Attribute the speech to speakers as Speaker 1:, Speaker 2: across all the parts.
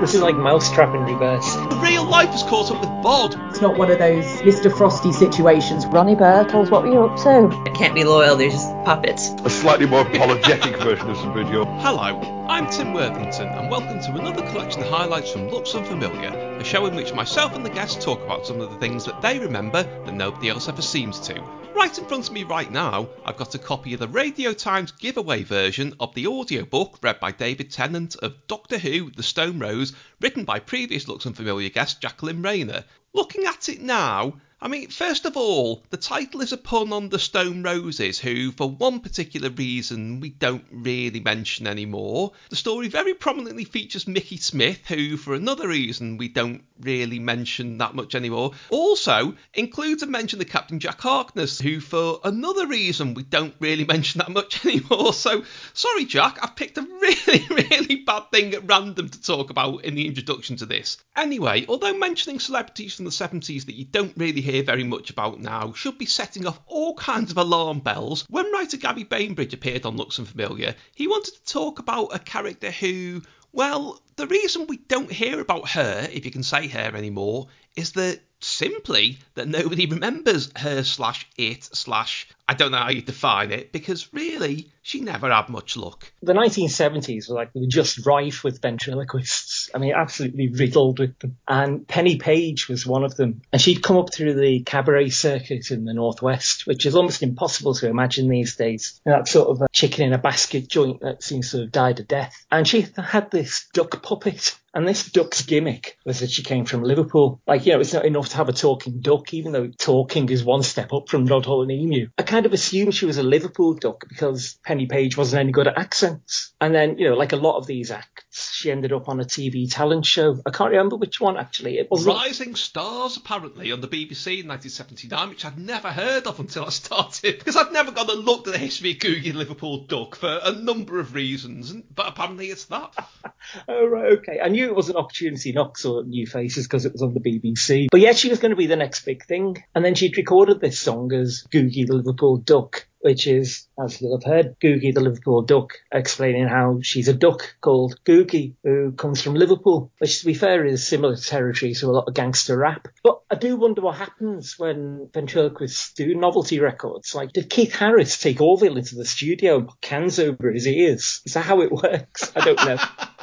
Speaker 1: This is like Mousetrap in reverse.
Speaker 2: The Real life has caught up with Bod.
Speaker 3: It's not one of those Mr. Frosty situations.
Speaker 4: Ronnie Burr, tell us what were you up to?
Speaker 5: I can't be loyal, they're just puppets.
Speaker 6: A slightly more apologetic version of some video.
Speaker 2: Hello, I'm Tim Worthington, and welcome to another collection of highlights from Looks Unfamiliar, a show in which myself and the guests talk about some of the things that they remember that nobody else ever seems to. Right in front of me right now, I've got a copy of the Radio Times giveaway version of the audiobook read by David Tennant of Doctor Who The Stone Rose, written by previous Looks Unfamiliar guest Jacqueline Rayner. Looking at it now, I mean, first of all, the title is a pun on the Stone Roses, who, for one particular reason, we don't really mention anymore. The story very prominently features Mickey Smith, who, for another reason, we don't really mention that much anymore. Also, includes a mention of Captain Jack Harkness, who, for another reason, we don't really mention that much anymore. So, sorry, Jack, I've picked a really, really bad thing at random to talk about in the introduction to this. Anyway, although mentioning celebrities from the 70s that you don't really hear very much about now should be setting off all kinds of alarm bells. When writer Gary Bainbridge appeared on Looks Unfamiliar, he wanted to talk about a character who, well, the reason we don't hear about her, if you can say her anymore, is that simply that nobody remembers her slash it slash I don't know how you define it because really she never had much luck.
Speaker 1: The 1970s were like they were just rife with ventriloquists. I mean, absolutely riddled with them. And Penny Page was one of them. And she'd come up through the cabaret circuit in the Northwest, which is almost impossible to imagine these days. That sort of a chicken in a basket joint that seems to have died a death. And she had this duck puppet and this duck's gimmick was that she came from Liverpool. Like, you know, it's not enough to have a talking duck, even though talking is one step up from Rod Hull and Emu. I kind of assumed she was a Liverpool duck because Penny Page wasn't any good at accents. And then, you know, like a lot of these acts, she ended up on a TV talent show. I can't remember which one actually. It was
Speaker 2: Rising Stars, apparently, on the BBC in 1979, which I'd never heard of until I started. Because I'd never gone and looked at the history of Googie Liverpool Duck for a number of reasons. But apparently it's that.
Speaker 1: oh, right, okay. I knew it was an opportunity knocks or new faces because it was on the BBC. But yeah, she was going to be the next big thing. And then she'd recorded this song as Googie the Liverpool Duck, which is, as you'll have heard, Googie the Liverpool Duck, explaining how she's a duck called Googie, who comes from Liverpool, which to be fair is similar territory to a lot of gangster rap. But I do wonder what happens when ventriloquists do novelty records. Like, did Keith Harris take Orville into the studio and put cans over his ears? Is that how it works? I don't know.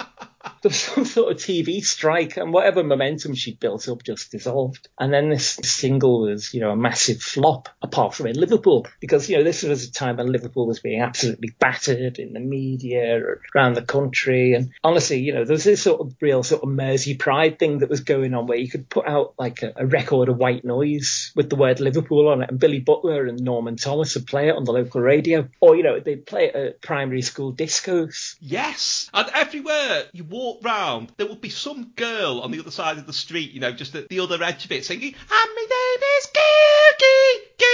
Speaker 1: there was some sort of TV strike, and whatever momentum she'd built up just dissolved. And then this single was, you know, a massive flop, apart from in Liverpool, because, you know, this was a time when Liverpool was being absolutely battered in the media around the country. And honestly, you know, there was this sort of real sort of Mersey pride thing that was going on where you could put out like a, a record of white noise with the word Liverpool on it, and Billy Butler and Norman Thomas would play it on the local radio. Or, you know, they'd play it at primary school discos.
Speaker 2: Yes. And everywhere you walk round, there would be some girl on the other side of the street, you know, just at the other edge of it, singing, and my name is Googie,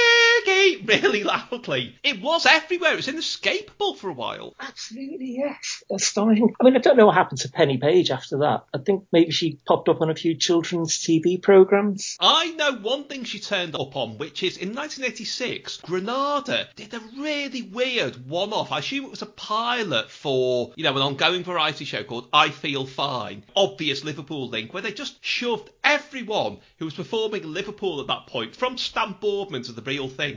Speaker 2: Googie, really loudly. It was everywhere. It was inescapable for a while.
Speaker 1: Absolutely, yes. Astonishing. I mean, I don't know what happened to Penny Page after that. I think maybe she popped up on a few children's TV programs.
Speaker 2: I know one thing she turned up on, which is in 1986, Granada did a really weird one-off. I assume it was a pilot for, you know, an ongoing variety show called I Feel Fine. Obvious Liverpool link, where they just shoved everyone who was performing in Liverpool at that point, from Stan Boardman to the real thing,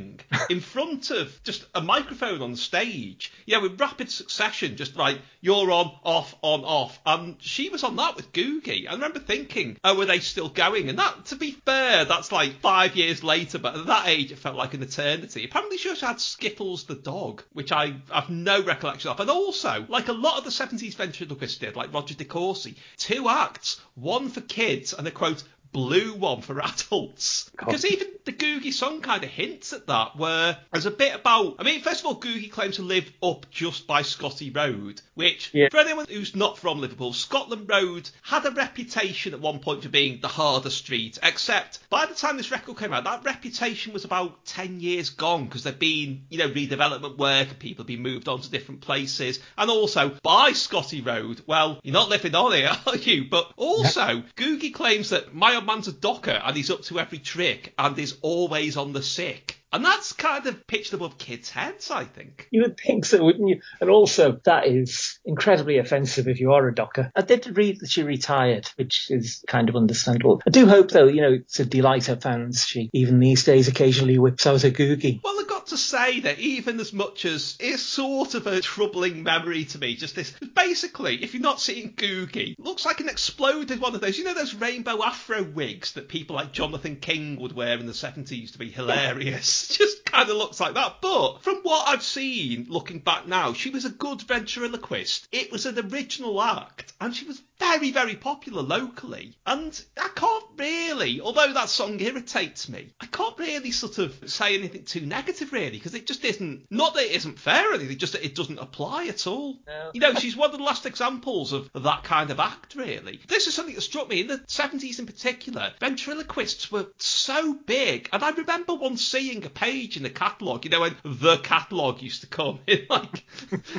Speaker 2: in front of just a microphone on stage. Yeah, with rapid succession, just like, you're on, off, on, off. And she was on that with Googie. I remember thinking, oh, are they still going? And that, to be fair, that's like five years later, but at that age it felt like an eternity. Apparently she also had Skittles the dog, which I have no recollection of. And also, like a lot of the 70s ventriloquists did, like Roger De Courcy, two acts, one for kids and a quote, blue one for adults. Because even the Googie song kind of hints at that, where there's a bit about. I mean, first of all, Googie claims to live up just by Scotty Road, which,
Speaker 1: Yeah.
Speaker 2: for anyone who's not from Liverpool, Scotland Road had a reputation at one point for being the harder street, except by the time this record came out, that reputation was about 10 years gone because there'd been, you know, redevelopment work and people had been moved on to different places. And also, by Scotty Road, well, you're not living on it, are you? But also, Googie claims that my man's a docker and he's up to every trick and is always on the sick. And that's kind of pitched above kids' heads, I think.
Speaker 1: You would think so, wouldn't you? And also, that is incredibly offensive if you are a docker. I did read that she retired, which is kind of understandable. I do hope, though, you know, to delight her fans, she even these days occasionally whips out a googie.
Speaker 2: Well, I've got to say that even as much as it's sort of a troubling memory to me, just this basically, if you're not seeing Googie, looks like an exploded one of those, you know, those rainbow afro wigs that people like Jonathan King would wear in the 70s to be hilarious. just kind of looks like that. But from what I've seen, looking back now, she was a good ventriloquist. It was an original act, and she was very, very popular locally. And I can't really, although that song irritates me, I can't really sort of say anything too negative, really, because it just isn't, not that it isn't fair or anything, just that it doesn't apply at all.
Speaker 1: No.
Speaker 2: You know, she's one of the last examples of that kind of act, really. This is something that struck me in the 70s in particular. Ventriloquists were so big, and I remember once seeing a page in the catalogue, you know, when the catalogue used to come in like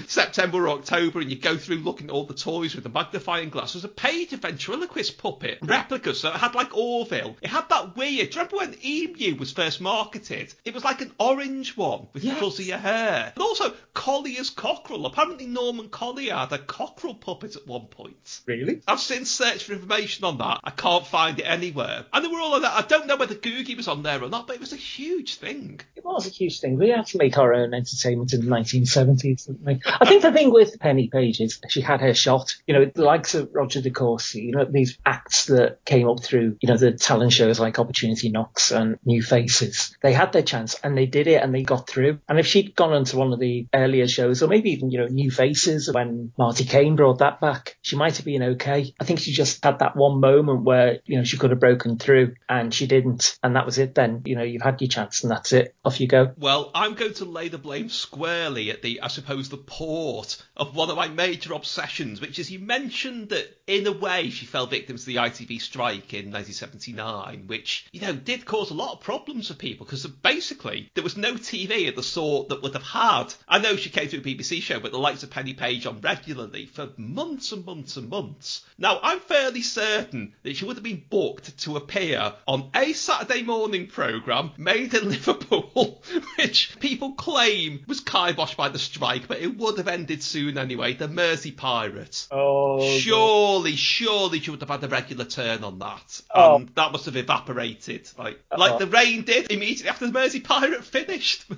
Speaker 2: September or October, and you go through looking at all the toys with the magnifying glass. There's a page of ventriloquist puppet replicas that had like Orville. It had that weird. Do you remember when Emu was first marketed? It was like an orange one with
Speaker 1: Yes.
Speaker 2: fuzzier hair. And also Collier's Cockerel. Apparently Norman Collier had a cockerel puppet at one point.
Speaker 1: Really?
Speaker 2: I've since searched for information on that. I can't find it anywhere. And they were all on that. I don't know whether Googie was on there or not, but it was a huge thing.
Speaker 1: It was a huge thing. We had to make our own entertainment in the 1970s, didn't we? I think the thing with Penny Page is she had her shot. You know, the likes of Roger de Courcy, you know, these acts that came up through, you know, the talent shows like Opportunity Knocks and New Faces. They had their chance and they did it and they got through. And if she'd gone onto one of the earlier shows or maybe even, you know, New Faces when Marti Caine brought that back, she might have been okay. I think she just had that one moment where, you know, she could have broken through and she didn't. And that was it then. You know, you've had your chance and that's it. Off you go.
Speaker 2: Well, I'm going to lay the blame squarely at the, I suppose, the port of one of my major obsessions, which is you mentioned that in a way she fell victim to the ITV strike in 1979, which, you know, did cause a lot of problems for people because basically there was no TV of the sort that would have had. I know she came to a BBC show, but the likes of Penny Page on regularly for months and months and months. Now, I'm fairly certain that she would have been booked to appear on a Saturday morning programme made in Liverpool, which people claim was kiboshed by the strike, but it would have ended soon anyway. The Mersey Pirates.
Speaker 1: Oh,
Speaker 2: Surely, surely she would have had a regular turn on that.
Speaker 1: Oh.
Speaker 2: And that must have evaporated. Like, like the rain did immediately after the Mersey Pirate finished.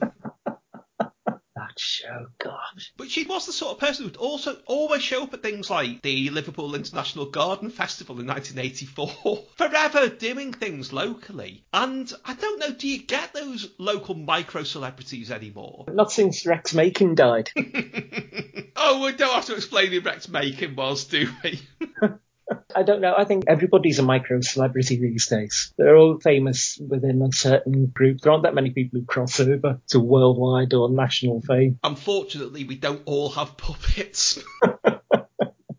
Speaker 1: Oh, that show, gosh.
Speaker 2: But she was the sort of person who'd also always show up at things like the Liverpool International Garden Festival in 1984, forever doing things locally. And I don't know, do you get those local micro celebrities anymore?
Speaker 1: Not since Rex Makin died.
Speaker 2: oh, we don't have to explain who Rex Makin was, do we?
Speaker 1: I don't know. I think everybody's a micro celebrity these days. They're all famous within a certain group. There aren't that many people who cross over to worldwide or national fame.
Speaker 2: Unfortunately, we don't all have puppets.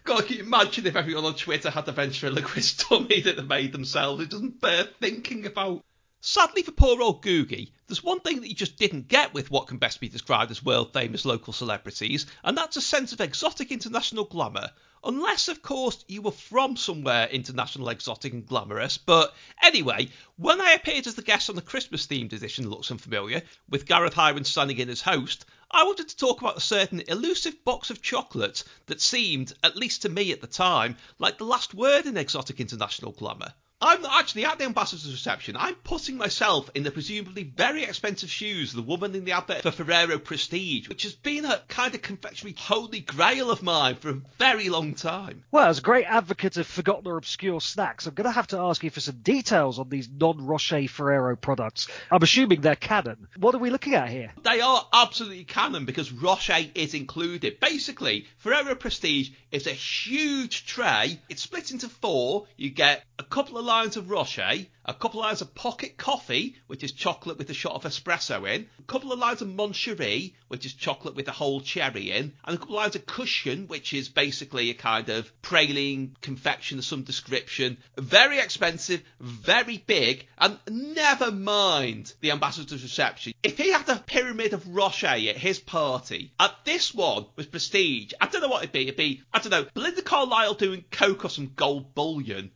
Speaker 2: God, can you imagine if everyone on Twitter had a ventriloquist dummy that they made themselves? It doesn't bear thinking about. Sadly for poor old Googie, there's one thing that he just didn't get with what can best be described as world famous local celebrities, and that's a sense of exotic international glamour. Unless, of course, you were from somewhere international, exotic, and glamorous. But anyway, when I appeared as the guest on the Christmas themed edition Looks Unfamiliar, with Gareth Hiron standing in as host, I wanted to talk about a certain elusive box of chocolates that seemed, at least to me at the time, like the last word in exotic international glamour. I'm not actually at the ambassador's reception. I'm putting myself in the presumably very expensive shoes of the woman in the advert for Ferrero Prestige, which has been a kind of confectionery holy grail of mine for a very long time.
Speaker 7: Well, as a great advocate of forgotten or obscure snacks, I'm going to have to ask you for some details on these non-Rocher Ferrero products. I'm assuming they're canon. What are we looking at here?
Speaker 2: They are absolutely canon because Rocher is included. Basically, Ferrero Prestige is a huge tray. It's split into four. You get a couple of lines of Rocher, a couple of lines of pocket coffee, which is chocolate with a shot of espresso in, a couple of lines of Mon Cherie, which is chocolate with a whole cherry in, and a couple of lines of cushion, which is basically a kind of praline confection of some description. Very expensive, very big, and never mind the ambassador's reception. If he had a pyramid of Rocher at his party, at this one was prestige. I don't know what it'd be. It'd be, I don't know, Belinda Carlisle doing coke or some gold bullion.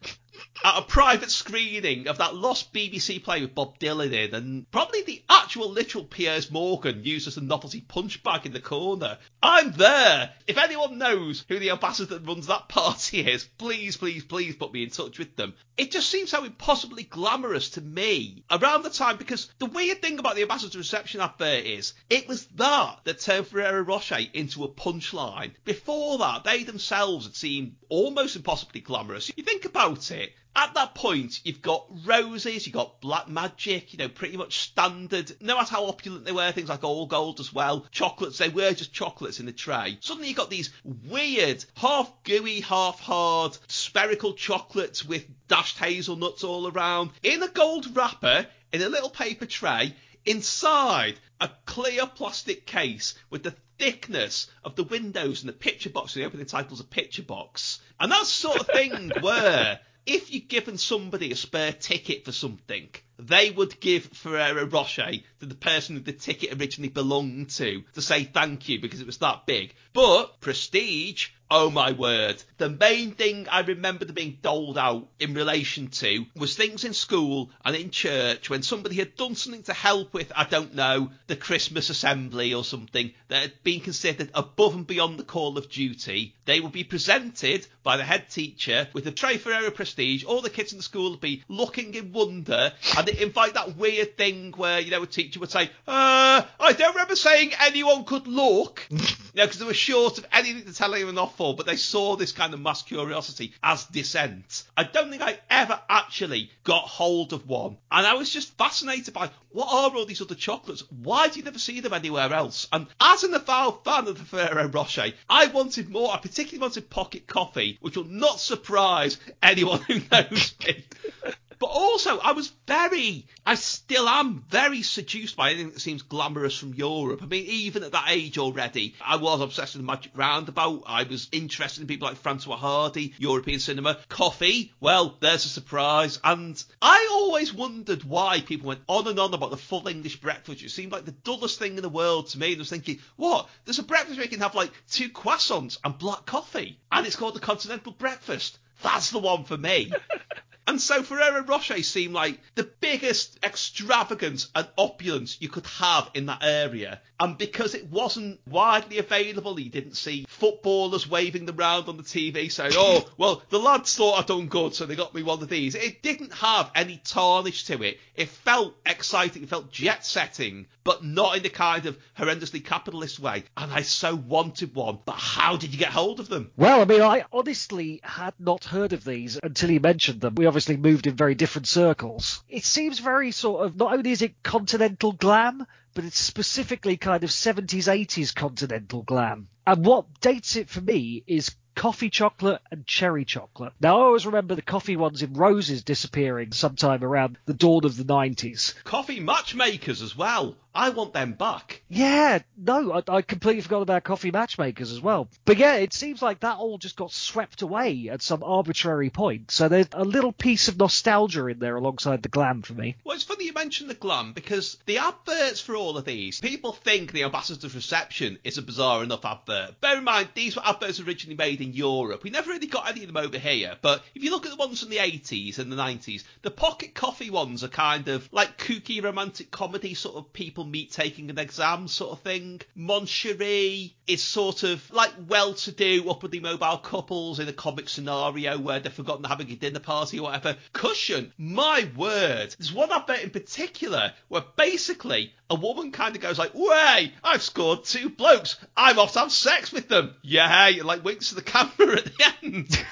Speaker 2: At a private screening of that lost BBC play with Bob Dylan in, and probably the actual literal Piers Morgan used as a novelty punch bag in the corner. I'm there. If anyone knows who the ambassador that runs that party is, please, please, please put me in touch with them. It just seems so impossibly glamorous to me around the time because the weird thing about the ambassador reception advert is it was that that turned Ferrero Rocher into a punchline. Before that, they themselves had seemed almost impossibly glamorous. You think about it, at that point, you've got roses, you've got black magic, you know, pretty much standard, no matter how opulent they were, things like all gold as well. Chocolates, they were just chocolates in the tray. Suddenly you've got these weird, half gooey, half hard, spherical chocolates with dashed hazelnuts all around, in a gold wrapper, in a little paper tray, inside a clear plastic case with the thickness of the windows and the picture box. So the opening title's a picture box. And that sort of thing where if you'd given somebody a spare ticket for something, they would give Ferrero Rocher to the person that the ticket originally belonged to to say thank you because it was that big. But prestige, oh my word. The main thing I remember being doled out in relation to was things in school and in church when somebody had done something to help with, I don't know, the Christmas assembly or something that had been considered above and beyond the call of duty. They would be presented by the head teacher with a tray Ferrero Prestige. All the kids in the school would be looking in wonder and they invite that weird thing where, you know, a teacher would say, uh, I don't remember saying anyone could look. you know, because they were short of anything to tell anyone off for, but they saw this kind of mass curiosity as dissent. I don't think I ever actually got hold of one. And I was just fascinated by what are all these other chocolates? Why do you never see them anywhere else? And as an avowed fan of the Ferrero Rocher, I wanted more. I particularly wanted pocket coffee, which will not surprise anyone who knows me. But also, I was very, I still am very seduced by anything that seems glamorous from Europe. I mean, even at that age already, I was obsessed with the Magic Roundabout. I was interested in people like Francois Hardy, European cinema. Coffee, well, there's a surprise. And I always wondered why people went on and on about the full English breakfast. It seemed like the dullest thing in the world to me. And I was thinking, what? There's a breakfast where you can have like two croissants and black coffee. And it's called the Continental Breakfast. That's the one for me. And so Ferrero Rocher seemed like the biggest extravagance and opulence you could have in that area. And because it wasn't widely available, you didn't see footballers waving them round on the TV saying, oh, well, the lads thought I'd done good, so they got me one of these. It didn't have any tarnish to it. It felt exciting, it felt jet setting, but not in the kind of horrendously capitalist way. And I so wanted one. But how did you get hold of them?
Speaker 7: Well, I mean, I honestly had not heard of these until you mentioned them. We obviously moved in very different circles. It seems very sort of, not only is it continental glam, but it's specifically kind of 70s, 80s continental glam. And what dates it for me is coffee chocolate and cherry chocolate. Now, I always remember the coffee ones in roses disappearing sometime around the dawn of the 90s.
Speaker 2: Coffee matchmakers as well. I want them back.
Speaker 7: Yeah, no, I, I completely forgot about coffee matchmakers as well. But yeah, it seems like that all just got swept away at some arbitrary point. So there's a little piece of nostalgia in there alongside the glam for me.
Speaker 2: Well, it's funny you mention the glam because the adverts for all of these, people think the Ambassador's Reception is a bizarre enough advert. Bear in mind, these were adverts originally made in Europe. We never really got any of them over here. But if you look at the ones from the 80s and the 90s, the pocket coffee ones are kind of like kooky romantic comedy sort of people meet taking an exam sort of thing. Mon Cherie is sort of like well-to-do, upwardly mobile couples in a comic scenario where they've forgotten they're having a dinner party or whatever. Cushion, my word. There's one advert in particular where basically a woman kind of goes like, "Way, I've scored two blokes. I'm off to have sex with them." Yeah, like winks to the camera at the end.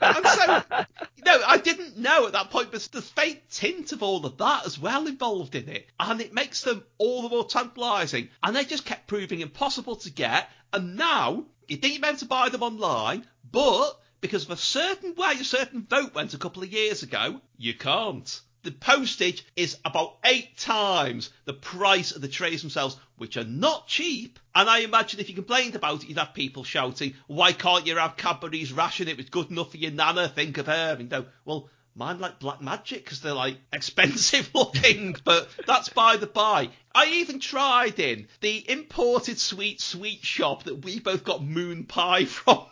Speaker 2: and so, you know, I didn't know at that point, but the faint tint of all of that as well involved in it. And it makes them all the more tantalising. And they just kept proving impossible to get. And now, you think you're able to buy them online, but because of a certain way a certain vote went a couple of years ago, you can't. The postage is about eight times the price of the trays themselves, which are not cheap. And I imagine if you complained about it, you'd have people shouting, why can't you have Cadbury's ration? It was good enough for your nana. Think of her. And go, well, mine like black magic because they're like expensive looking, but that's by the by. I even tried in the imported sweet sweet shop that we both got moon pie from.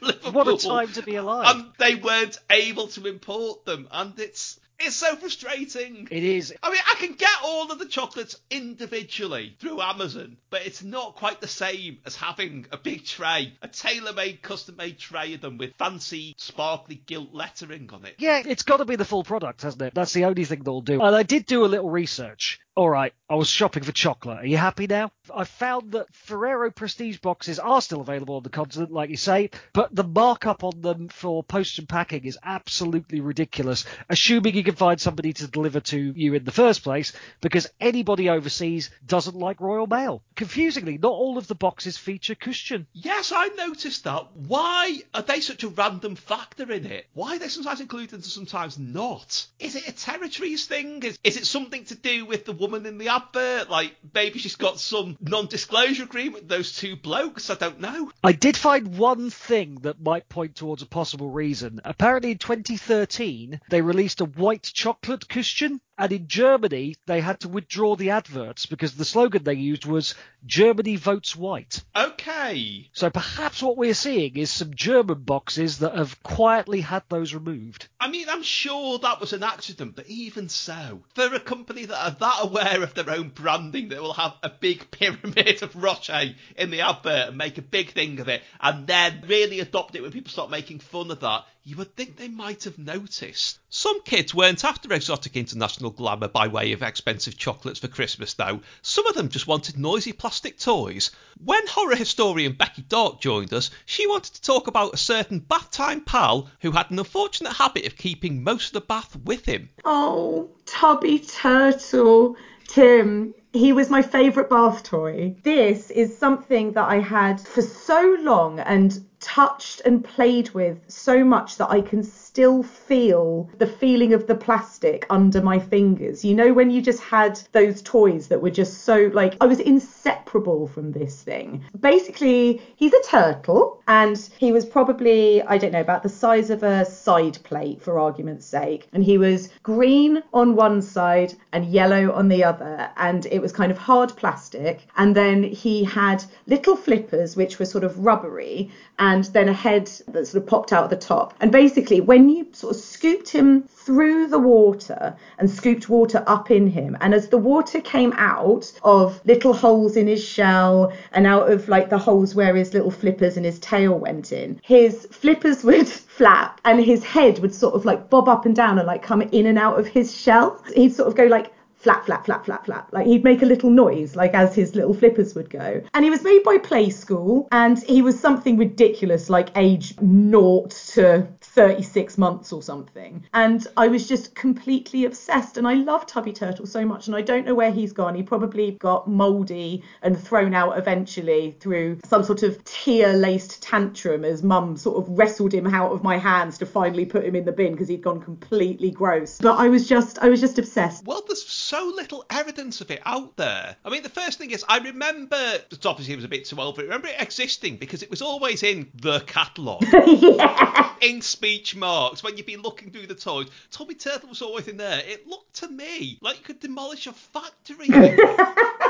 Speaker 2: Liverpool,
Speaker 7: What a time to be alive.
Speaker 2: And they weren't able to import them, and it's it's so frustrating.
Speaker 7: It is.
Speaker 2: I mean, I can get all of the chocolates individually through Amazon, but it's not quite the same as having a big tray, a tailor-made, custom-made tray of them with fancy, sparkly gilt lettering on it.
Speaker 7: Yeah, it's got to be the full product, hasn't it? That's the only thing they'll do. And I did do a little research. All right, I was shopping for chocolate. Are you happy now? I found that Ferrero Prestige boxes are still available on the continent, like you say, but the markup on them for postage and packing is absolutely ridiculous, assuming you can find somebody to deliver to you in the first place, because anybody overseas doesn't like Royal Mail. Confusingly, not all of the boxes feature cushion.
Speaker 2: Yes, I noticed that. Why are they such a random factor in it? Why are they sometimes included and sometimes not? Is it a territories thing? Is, is it something to do with the woman in the advert? Like, maybe she's got some non-disclosure agreement with those two blokes? I don't know.
Speaker 7: I did find one thing that might point towards a possible reason. Apparently, in 2013, they released a white chocolate cushion, and in Germany, they had to withdraw the adverts because the slogan they used was Germany votes white.
Speaker 2: Okay.
Speaker 7: So perhaps what we're seeing is some German boxes that have quietly had those removed.
Speaker 2: I mean, I'm sure that was an accident, but even so, for a company that are that aware of their own branding, that will have a big pyramid of Rocher in the advert and make a big thing of it, and then really adopt it when people start making fun of that, you would think they might have noticed. Some kids weren't after exotic international glamour by way of expensive chocolates for Christmas, though. Some of them just wanted noisy plastic toys. When horror historian Becky Darke joined us, she wanted to talk about a certain bath time pal who had an unfortunate habit of keeping most of the bath with him.
Speaker 3: Oh, Tubby Turtle. Tim, he was my favourite bath toy. This is something that I had for so long and touched and played with so much that I can still feel the feeling of the plastic under my fingers. You know, when you just had those toys that were just so like, I was inseparable from this thing. Basically, he's a turtle and he was probably, I don't know, about the size of a side plate for argument's sake. And he was green on one side and yellow on the other. And it was kind of hard plastic. And then he had little flippers, which were sort of rubbery and then a head that sort of popped out at the top. And basically, when you sort of scooped him through the water and scooped water up in him, and as the water came out of little holes in his shell and out of like the holes where his little flippers and his tail went in, his flippers would flap and his head would sort of like bob up and down and like come in and out of his shell. He'd sort of go like flap, flap, flap, flap, flap. Like he'd make a little noise, like as his little flippers would go. And he was made by Playskool, and he was something ridiculous, like age naught to 36 months or something. And I was just completely obsessed. And I love Tubby Turtle so much. And I don't know where he's gone. He probably got mouldy and thrown out eventually through some sort of tear laced tantrum as mum sort of wrestled him out of my hands to finally put him in the bin because he'd gone completely gross. But I was just, I was just obsessed.
Speaker 2: Well, there's so little evidence of it out there. I mean, the first thing is, I remember, it's obviously it was a bit too old, but I remember it existing because it was always in the catalogue.
Speaker 3: yeah.
Speaker 2: in speech marks when you'd be looking through the toys. Tommy Turtle was always in there. It looked to me like you could demolish a factory.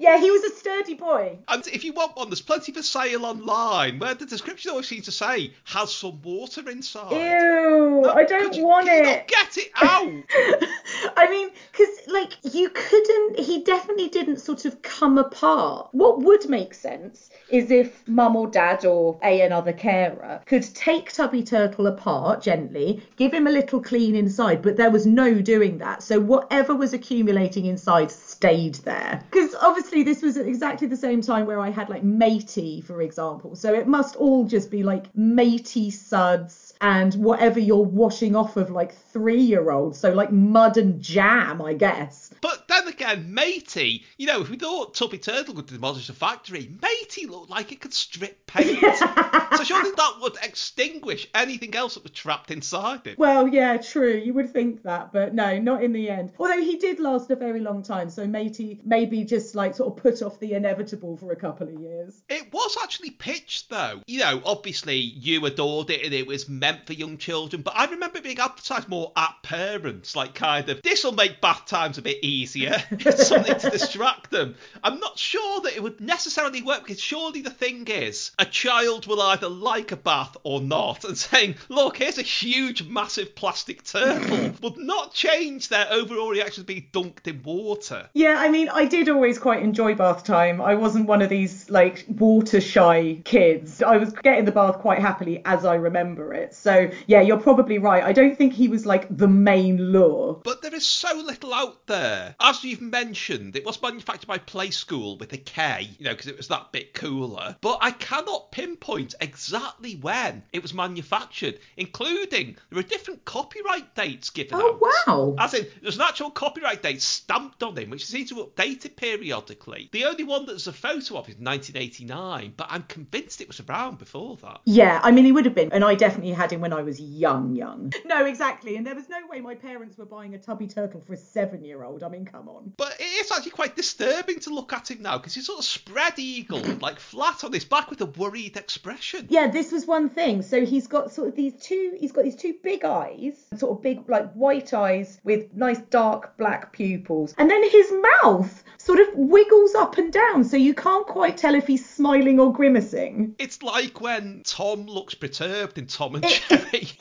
Speaker 3: Yeah, he was a sturdy boy.
Speaker 2: and if you want one, there's plenty for sale online where the description always seems to say has some water inside.
Speaker 3: Ew, I don't
Speaker 2: you-
Speaker 3: want it.
Speaker 2: get it out.
Speaker 3: I mean, because like you couldn't, he definitely didn't sort of come apart. What would make sense is if mum or dad or a another carer could take Tubby Turtle apart gently, give him a little clean inside, but there was no doing that. So whatever was accumulating inside stayed there. Because obviously this was at exactly the same time where I had like matey, for example. So it must all just be like matey suds and whatever you're washing off of like three year olds. So like mud and jam, I guess.
Speaker 2: But then again, Matey, you know, if we thought Tubby Turtle could demolish a factory, Matey looked like it could strip paint. so surely that would extinguish anything else that was trapped inside it.
Speaker 3: Well, yeah, true. You would think that, but no, not in the end. Although he did last a very long time, so matey maybe just like sort of put off the inevitable for a couple of years.
Speaker 2: It was actually pitched though. You know, obviously you adored it and it was meant for young children, but I remember it being advertised more at parents, like kind of this will make bath times a bit easier, something to distract them. I'm not sure that it would necessarily work because surely the thing is a child will either like a bath or not, and saying, look, here's a huge, massive plastic turtle would not change their overall reaction to being dunked in water.
Speaker 3: Yeah, I mean, I did always quite enjoy bath time. I wasn't one of these like water shy kids. I was getting the bath quite happily as I remember it. So, yeah, you're probably right. I don't think he was like the main lure.
Speaker 2: But there is so little out there. As you've mentioned, it was manufactured by Playskool with a K, you know, because it was that bit cooler. But I cannot pinpoint exactly when it was manufactured, including there are different copyright dates given
Speaker 3: Oh,
Speaker 2: out.
Speaker 3: wow.
Speaker 2: As in, there's an actual copyright date stamped on him, which seems to be updated periodically. The only one that there's a photo of is 1989, but I'm convinced it was around before that.
Speaker 3: Yeah, I mean, he would have been. And I definitely had him when I was young, young. No, exactly. And there was no way my parents were buying a tubby turtle for a seven year old. I mean, come on.
Speaker 2: But it is actually quite disturbing to look at him now because he's sort of spread eagle, like flat on his back with a worried expression.
Speaker 3: Yeah, this was one thing. So he's got sort of these two, he's got these two big eyes, sort of big, like white eyes with nice dark black pupils. And then his mouth sort of wiggles up and down. So you can't quite tell if he's smiling or grimacing.
Speaker 2: It's like when Tom looks perturbed in Tom and Jerry.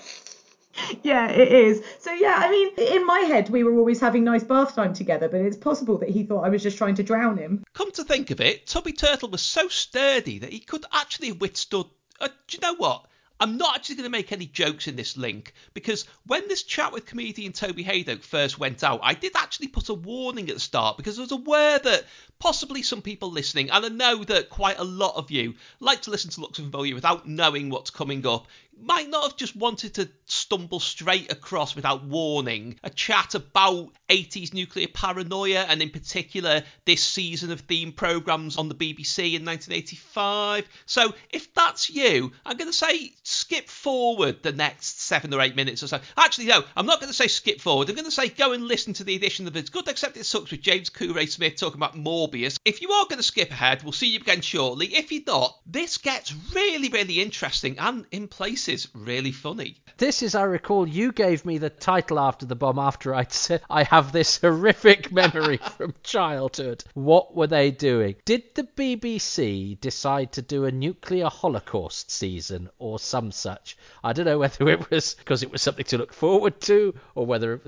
Speaker 3: Yeah, it is. So yeah, I mean, in my head, we were always having nice bath time together, but it's possible that he thought I was just trying to drown him.
Speaker 2: Come to think of it, Tubby Turtle was so sturdy that he could actually have withstood. Uh, do you know what? I'm not actually going to make any jokes in this link because when this chat with comedian Toby Hadoke first went out, I did actually put a warning at the start because I was aware that possibly some people listening, and I know that quite a lot of you like to listen to Lux and without knowing what's coming up, might not have just wanted to stumble straight across without warning a chat about 80s nuclear paranoia and in particular this season of theme programs on the BBC in 1985. So if that's you, I'm going to say skip forward the next seven or eight minutes or so. Actually, no, I'm not going to say skip forward. I'm going to say go and listen to the edition of It's Good Except It Sucks with James Cooray Smith talking about Morbius. If you are going to skip ahead, we'll see you again shortly. If you're not, this gets really, really interesting and in places really funny.
Speaker 8: This is, I recall, you gave me the title after the bomb after I'd said I have this horrific memory from childhood. What were they doing? Did the BBC decide to do a nuclear holocaust season or some such? I don't know whether it was because it was something to look forward to or whether,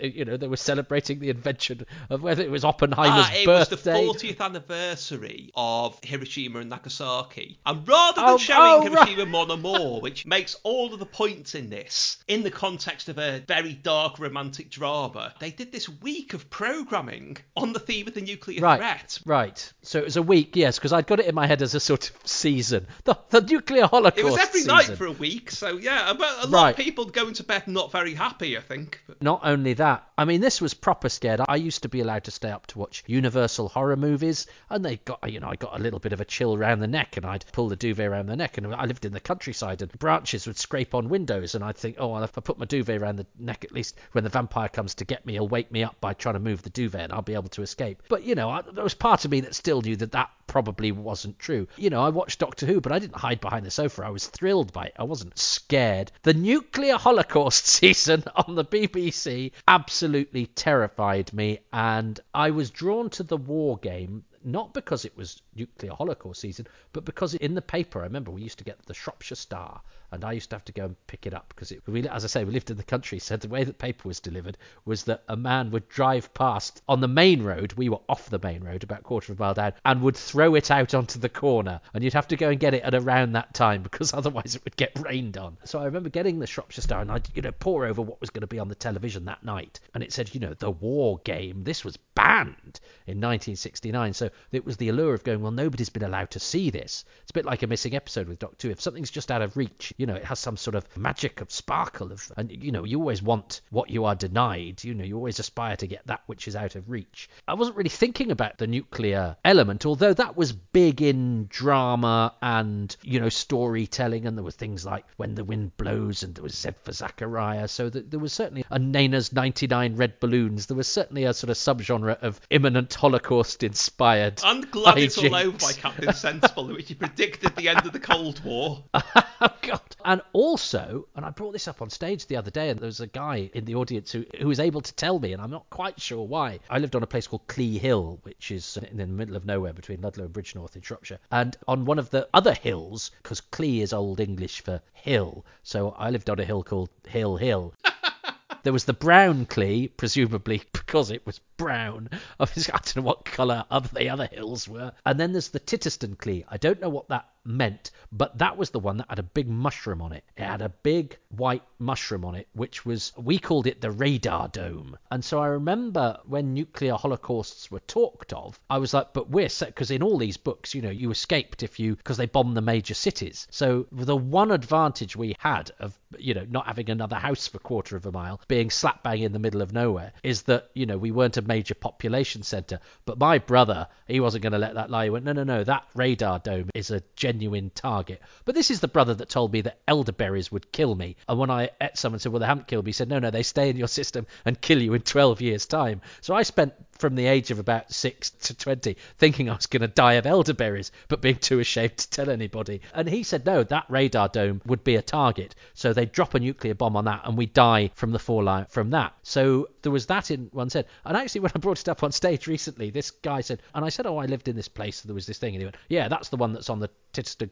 Speaker 8: you know, they were celebrating the invention of whether it was Oppenheimer's
Speaker 2: Ah, it
Speaker 8: birthday.
Speaker 2: was the 40th anniversary of Hiroshima and Nagasaki. And rather than
Speaker 8: Oh,
Speaker 2: showing
Speaker 8: oh, right.
Speaker 2: Hiroshima Mon Amour, which makes all of the points in this in the context of a very dark romantic drama, they did this week of programming on the theme of the nuclear
Speaker 8: Right,
Speaker 2: threat.
Speaker 8: right. So it was a week, yes, because I'd got it in my head as a sort of season. The, the nuclear holocaust
Speaker 2: It was every
Speaker 8: season.
Speaker 2: night for a week, so yeah, but a lot
Speaker 8: Right.
Speaker 2: of people going to bed not very happy, I think. But
Speaker 8: Not only that, I mean, this was proper scared. I used to be allowed to stay up to watch Universal horror movies, and they got, you know, I got a little bit of a chill round the neck, and I'd pull the duvet around the neck, and I lived in the countryside, and branches would scrape on windows, and I'd think, oh, well, if I put my duvet around the neck, at least when the vampire comes to get me, he'll wake me up by trying to move the duvet, and I'll be able to escape. But you know, I, there was part of me that still knew that that probably wasn't true. You know, I watched Doctor Who, but I didn't hide behind the sofa. I was thrilled by it. I wasn't scared. The nuclear holocaust season on the BBC absolutely terrified me, and I was drawn to the war game not because it was nuclear holocaust season, but because in the paper, I remember we used to get the Shropshire Star, and I used to have to go and pick it up because, it, as I say, we lived in the country, so the way that paper was delivered was that a man would drive past on the main road, we were off the main road, about a quarter of a mile down, and would throw it out onto the corner, and you'd have to go and get it at around that time because otherwise it would get rained on. So I remember getting the Shropshire Star, and I'd, you know, pour over what was going to be on the television that night, and it said, you know, the war game. This was banned in 1969, so it was the allure of going, well, nobody's been allowed to see this. It's a bit like a missing episode with Doctor Who. If something's just out of reach, you know, it has some sort of magic of sparkle of, and you know, you always want what you are denied. You know, you always aspire to get that which is out of reach. I wasn't really thinking about the nuclear element, although that was big in drama and you know storytelling, and there were things like When the Wind Blows, and there was Z for Zachariah. So that there was certainly a Nena's 99 Red Balloons. There was certainly a sort of subgenre of imminent Holocaust inspired scared.
Speaker 2: I'm glad it's all over by Captain Sensible, which he predicted the end of the Cold War.
Speaker 8: oh god and also and i brought this up on stage the other day and there was a guy in the audience who, who was able to tell me and i'm not quite sure why i lived on a place called clee hill which is in the middle of nowhere between ludlow and bridgenorth in shropshire and on one of the other hills because clee is old english for hill so i lived on a hill called hill hill there was the brown Clee, presumably because it was brown. Obviously, I don't know what colour other the other hills were. And then there's the Titterstone Clee. I don't know what that meant, but that was the one that had a big mushroom on it. It had a big white mushroom on it, which was we called it the radar dome. And so I remember when nuclear holocausts were talked of, I was like, but we're set because in all these books, you know, you escaped if you because they bombed the major cities. So the one advantage we had of you know not having another house for a quarter of a mile, being slap bang in the middle of nowhere, is that you know we weren't a major population centre. But my brother, he wasn't going to let that lie. He went, no, no, no, that radar dome is a genuine target. But this is the brother that told me that elderberries would kill me. And when I ate some and said, well, they haven't killed me, he said, no, no, they stay in your system and kill you in 12 years' time. So I spent from the age of about 6 to 20 thinking I was going to die of elderberries, but being too ashamed to tell anybody. And he said, no, that radar dome would be a target. So they drop a nuclear bomb on that and we die from the fallout from that. So there was that in one said. And actually, when I brought it up on stage recently, this guy said, and I said, oh, I lived in this place, so there was this thing. And he went, yeah, that's the one that's on the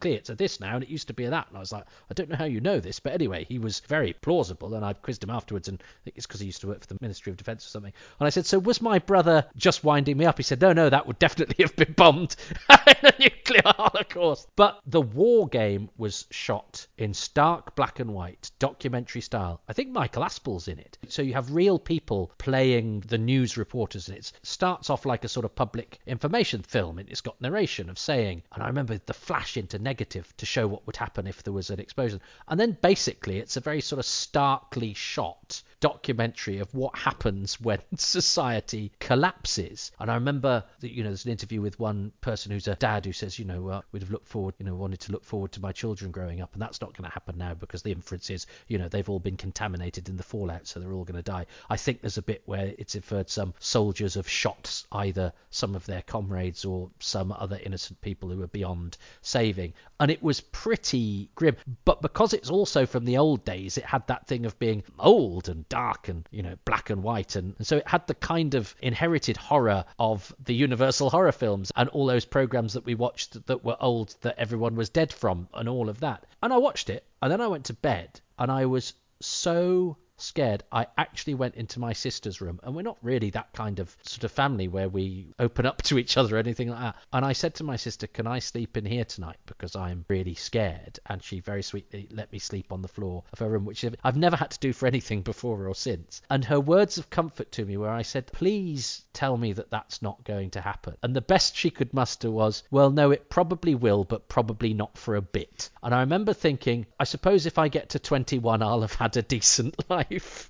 Speaker 8: Clear. It's a this now, and it used to be a that. And I was like, I don't know how you know this, but anyway, he was very plausible. And I quizzed him afterwards, and I think it's because he used to work for the Ministry of Defence or something. And I said, so was my brother just winding me up? He said, no, no, that would definitely have been bombed in a nuclear holocaust. But the war game was shot in stark black and white, documentary style. I think Michael Aspel's in it. So you have real people playing the news reporters, and it starts off like a sort of public information film. and It's got narration of saying, and I remember the flash into negative to show what would happen if there was an explosion. And then basically, it's a very sort of starkly shot documentary of what happens when society collapses. And I remember that, you know, there's an interview with one person who's a dad who says, you know, uh, we'd have looked forward, you know, wanted to look forward to my children growing up, and that's not going to happen now because the inference is, you know, they've all been contaminated in the fallout, so they're all going to die. I think there's a bit where it's inferred some soldiers have shot either some of their comrades or some other innocent people who were beyond saving. And it was pretty grim. But because it's also from the old days, it had that thing of being old and dark and, you know, black and white. And, and so it had the kind of inherited horror of the Universal horror films and all those programs that we watched that were old that everyone was dead from and all of that. And I watched it and then I went to bed and I was so scared, I actually went into my sister's room, and we're not really that kind of sort of family where we open up to each other or anything like that. And I said to my sister, Can I sleep in here tonight? Because I'm really scared. And she very sweetly let me sleep on the floor of her room, which I've never had to do for anything before or since. And her words of comfort to me were, I said, Please tell me that that's not going to happen. And the best she could muster was, Well, no, it probably will, but probably not for a bit. And I remember thinking, I suppose if I get to 21, I'll have had a decent life.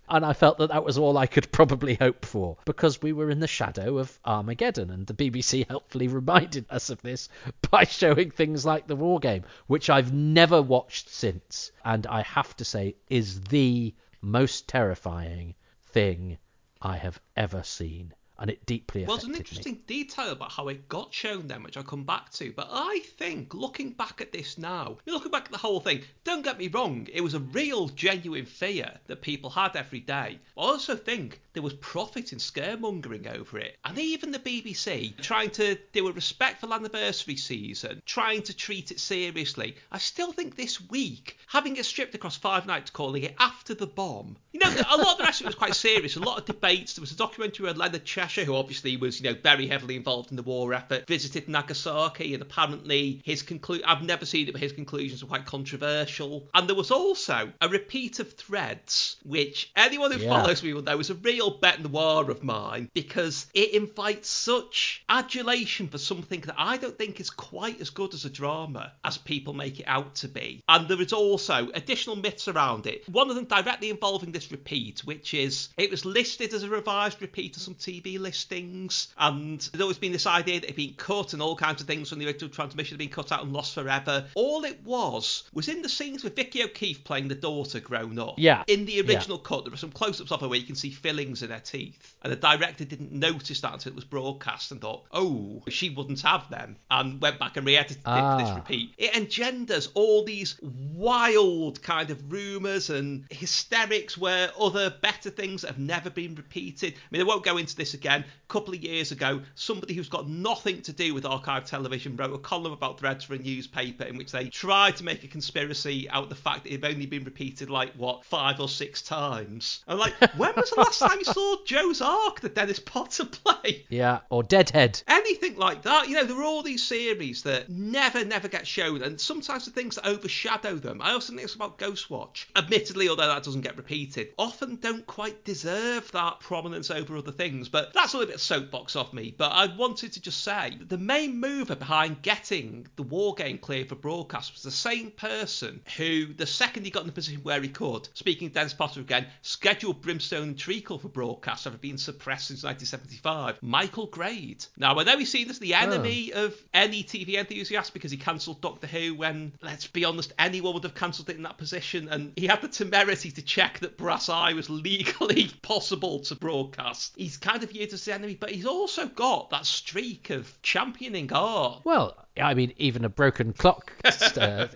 Speaker 8: And I felt that that was all I could probably hope for because we were in the shadow of Armageddon. And the BBC helpfully reminded us of this by showing things like the war game, which I've never watched since. And I have to say, is the most terrifying thing I have ever seen and it deeply
Speaker 2: Well,
Speaker 8: affected
Speaker 2: there's an interesting
Speaker 8: me.
Speaker 2: detail about how it got shown then, which I'll come back to. But I think, looking back at this now, looking back at the whole thing, don't get me wrong, it was a real, genuine fear that people had every day. I also think there was profit in scaremongering over it. And even the BBC, trying to do a respectful anniversary season, trying to treat it seriously, I still think this week, having it stripped across five nights, calling it After the Bomb, you know, a lot of the rest of it was quite serious, a lot of debates. There was a documentary where Leonard Who obviously was, you know, very heavily involved in the war effort, visited Nagasaki, and apparently his conclusion, I've never seen it, but his conclusions were quite controversial. And there was also a repeat of threads, which anyone who
Speaker 8: Yeah.
Speaker 2: follows me will know is a real bet noir of mine, because it invites such adulation for something that I don't think is quite as good as a drama as people make it out to be. And there is also additional myths around it. One of them directly involving this repeat, which is it was listed as a revised repeat of some TV Listings, and there's always been this idea that it had been cut and all kinds of things from the original transmission had been cut out and lost forever. All it was was in the scenes with Vicky O'Keefe playing the daughter grown up.
Speaker 8: Yeah.
Speaker 2: In the original cut, there were some close-ups of her where you can see fillings in her teeth, and the director didn't notice that until it was broadcast and thought, oh, she wouldn't have them, and went back and re-edited it for this
Speaker 8: Ah.
Speaker 2: repeat. It engenders all these wild kind of rumours and hysterics where other better things have never been repeated. I mean, I won't go into this again. A couple of years ago, somebody who's got nothing to do with archive television wrote a column about threads for a newspaper in which they tried to make a conspiracy out of the fact that it had only been repeated like what five or six times. I'm like, when was the last time you saw Joe's Ark, the Dennis Potter play?
Speaker 8: Yeah, or Deadhead.
Speaker 2: anything like that. You know, there are all these series that never, never get shown, and sometimes the things that overshadow them. I also think it's about Ghostwatch. Admittedly, although that doesn't get repeated, often don't quite deserve that prominence over other things. But that's a little bit of soapbox off me. But I wanted to just say the main mover behind getting the war game clear for broadcast was the same person who, the second he got in the position where he could, speaking of Dennis Potter again, scheduled Brimstone and Treacle for broadcast after being suppressed since 1975. Michael Grade. Now, I know he's seen as the enemy of any TV enthusiast because he cancelled Doctor Who when, let's be honest, anyone would have cancelled it in that position. And he had the temerity to check that Brass Eye was legally possible to broadcast. He's kind of viewed as the enemy, but he's also got that streak of championing art.
Speaker 8: Well, I mean, even a broken clock uh,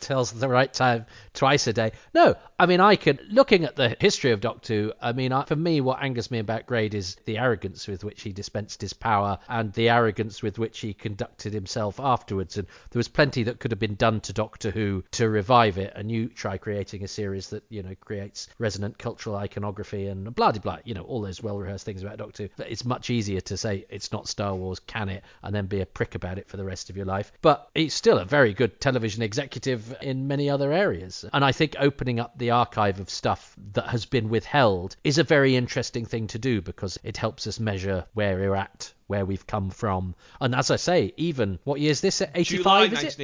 Speaker 8: tells the right time twice a day. No, I mean, I can, looking at the history of Doctor Who, I mean, I, for me, what angers me about Grade is the arrogance with which he dispensed his power and the arrogance with which he conducted himself afterwards. And there was plenty that could have been done to Doctor Who to revive it. And you try creating a series that, you know, creates resonant cultural iconography and blah, blah, blah, you know, all those well rehearsed things about Doctor Who. But it's much easier to say it's not Star Wars, can it? And then be a prick about it for the rest of your life. But he's still a very good television executive in many other areas. And I think opening up the archive of stuff that has been withheld is a very interesting thing to do because it helps us measure where we're at, where we've come from. And as I say, even what year is this?
Speaker 2: July
Speaker 8: 85 is it?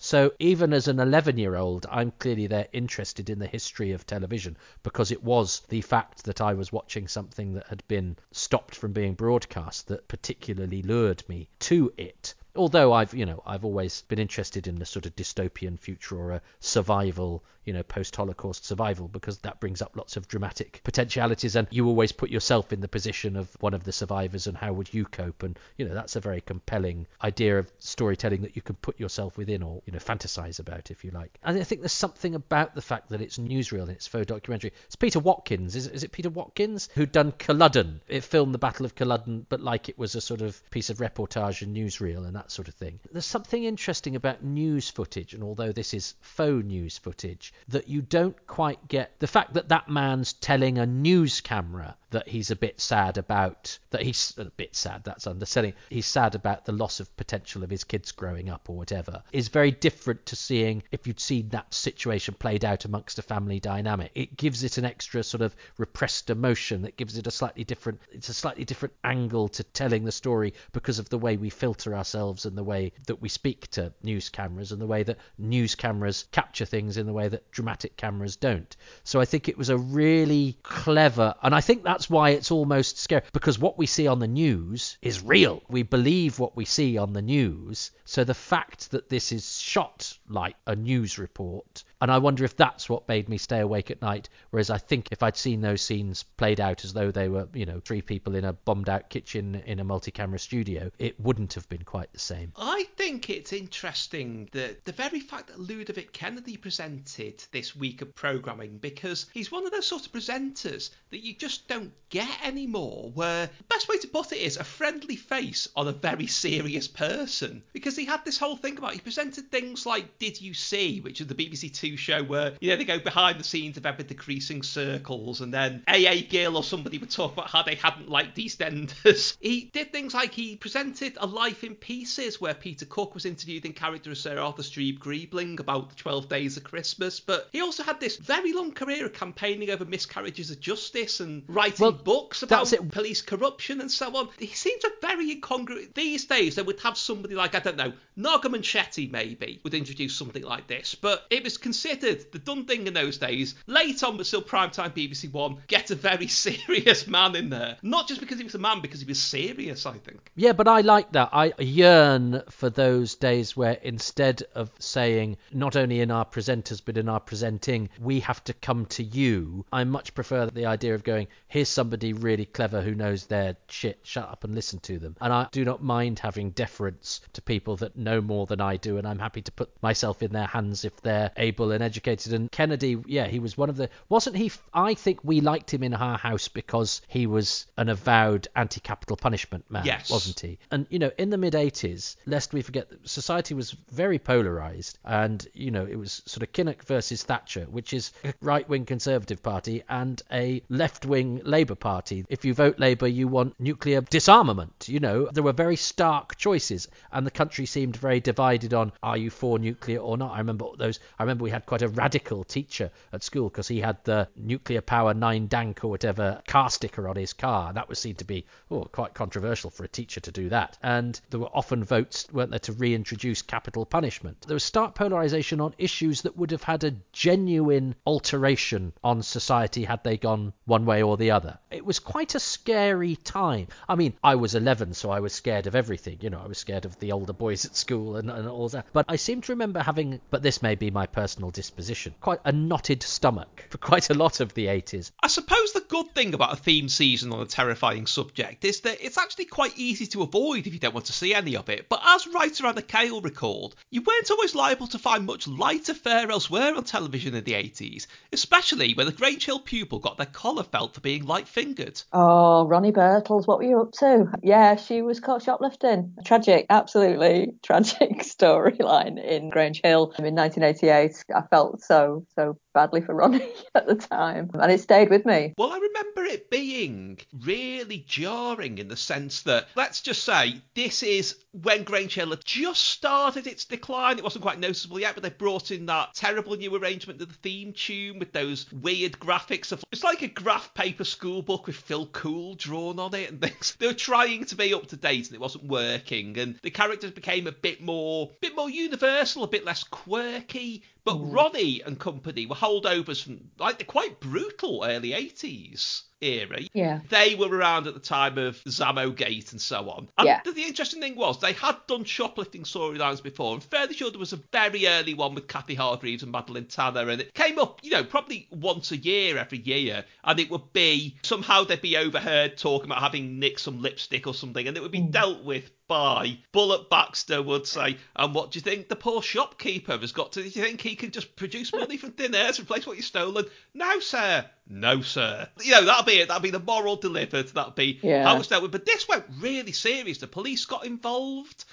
Speaker 8: So even as an 11 year old, I'm clearly there interested in the history of television because it was the fact that I was watching something that had been stopped from being broadcast that particularly lured me to it. Although I've, you know, I've always been interested in a sort of dystopian future or a survival, you know, post-Holocaust survival because that brings up lots of dramatic potentialities and you always put yourself in the position of one of the survivors and how would you cope and you know that's a very compelling idea of storytelling that you can put yourself within or you know fantasize about if you like. And I think there's something about the fact that it's newsreel and it's faux documentary. It's Peter Watkins, is, is it Peter Watkins who'd done Culloden? It filmed the Battle of Culloden but like it was a sort of piece of reportage and newsreel and that sort of thing. There's something interesting about news footage and although this is faux news footage that you don't quite get the fact that that man's telling a news camera that he's a bit sad about that he's a bit sad that's underselling he's sad about the loss of potential of his kids growing up or whatever is very different to seeing if you'd seen that situation played out amongst a family dynamic. It gives it an extra sort of repressed emotion that gives it a slightly different it's a slightly different angle to telling the story because of the way we filter ourselves and the way that we speak to news cameras and the way that news cameras capture things in the way that dramatic cameras don't. So i think it was a really clever and i think that's why it's almost scary because what we see on the news is real. We believe what we see on the news. So the fact that this is shot like a news report and I wonder if that's what made me stay awake at night. Whereas I think if I'd seen those scenes played out as though they were, you know, three people in a bombed out kitchen in a multi camera studio, it wouldn't have been quite the same.
Speaker 2: I think it's interesting that the very fact that Ludovic Kennedy presented this week of programming because he's one of those sort of presenters that you just don't get anymore. Where the best way to put it is a friendly face on a very serious person because he had this whole thing about he presented things like Did You See, which is the BBC Two show where you know they go behind the scenes of ever decreasing circles and then AA Gill or somebody would talk about how they hadn't liked EastEnders. He did things like he presented A Life in Pieces where Peter Cook was interviewed in character as Sir Arthur Streeb Greebling about the 12 days of Christmas. But he also had this very long career of campaigning over miscarriages of justice and writing
Speaker 8: Well,
Speaker 2: books about police corruption and so on. He seems a very incongruous. These days, they would have somebody like, I don't know, Naga Munchetty maybe would introduce something like this. But it was considered considered the done thing in those days. Late on, but still primetime BBC One, get a very serious man in there. Not just because he was a man, because he was serious, I think.
Speaker 8: Yeah, but I like that. I yearn for those days where instead of saying, not only in our presenters, but in our presenting, we have to come to you, I much prefer the idea of going, here's somebody really clever who knows their shit, shut up and listen to them. And I do not mind having deference to people that know more than I do, and I'm happy to put myself in their hands if they're able and educated. And Kennedy, yeah, he was one of the. Wasn't he? I think we liked him in our house because he was an avowed anti capital punishment man,
Speaker 2: Yes.
Speaker 8: wasn't he? And, you know, in the mid 80s, lest we forget, society was very polarized. And, you know, it was sort of Kinnock versus Thatcher, which is a right wing Conservative Party and a left wing Labour Party. If you vote Labour, you want nuclear disarmament. You know, there were very stark choices, and the country seemed very divided on are you for nuclear or not. I remember those. I remember we had quite a radical teacher at school because he had the nuclear power nine dank or whatever car sticker on his car. That was seen to be oh quite controversial for a teacher to do that. And there were often votes, weren't there, to reintroduce capital punishment. There was stark polarization on issues that would have had a genuine alteration on society had they gone one way or the other. It was quite a scary time. I mean, I was 11, so I was scared of everything. You know, I was scared of the older boys at school and, and all that. But I seem to remember having, but this may be my personal disposition, quite a knotted stomach for quite a lot of the 80s.
Speaker 2: I suppose the good thing about a theme season on a terrifying subject is that it's actually quite easy to avoid if you don't want to see any of it. But as writer Anna Cale recalled, you weren't always liable to find much lighter fare elsewhere on television in the 80s, especially when the Grange Hill pupil got their collar felt for being light fingered.
Speaker 4: Oh, Ronnie Birtles, what were you up to? Yeah, she was caught shoplifting. Tragic, absolutely tragic storyline in Grange Hill in 1988. I felt so, so badly for Ronnie at the time, and it stayed with me.
Speaker 2: Well, I remember it being really jarring in the sense that, let's just say, this is when Grange Hill had just started its decline. It wasn't quite noticeable yet, but they brought in that terrible new arrangement of the theme tune with those weird graphics of. It's like a graph paper school book with Phil Cool drawn on it and things. They were trying to be up to date and it wasn't working, and the characters became a bit more, bit more universal, a bit less quirky. But mm. Ronnie and company were holdovers from like the quite brutal early 80s era.
Speaker 4: Yeah.
Speaker 2: They were around at the time of Zammo Gate and so on. And
Speaker 4: Yeah.
Speaker 2: the, the interesting thing was they had done shoplifting storylines before. I'm fairly sure there was a very early one with Kathy Hargreaves and Madeline Tanner, and it came up, you know, probably once a year, every year, and it would be somehow they'd be overheard talking about having nicked some lipstick or something, and it would be hmm. dealt with by Bullet Baxter would say, and what do you think the poor shopkeeper has got to? Do you think he can just produce money from thin air to replace what you've stolen? No, sir. No, sir. You know, that'll be it. That'd be the moral delivered. That'd be
Speaker 4: Yeah.
Speaker 2: how it's dealt with. But this went really serious. The police got involved.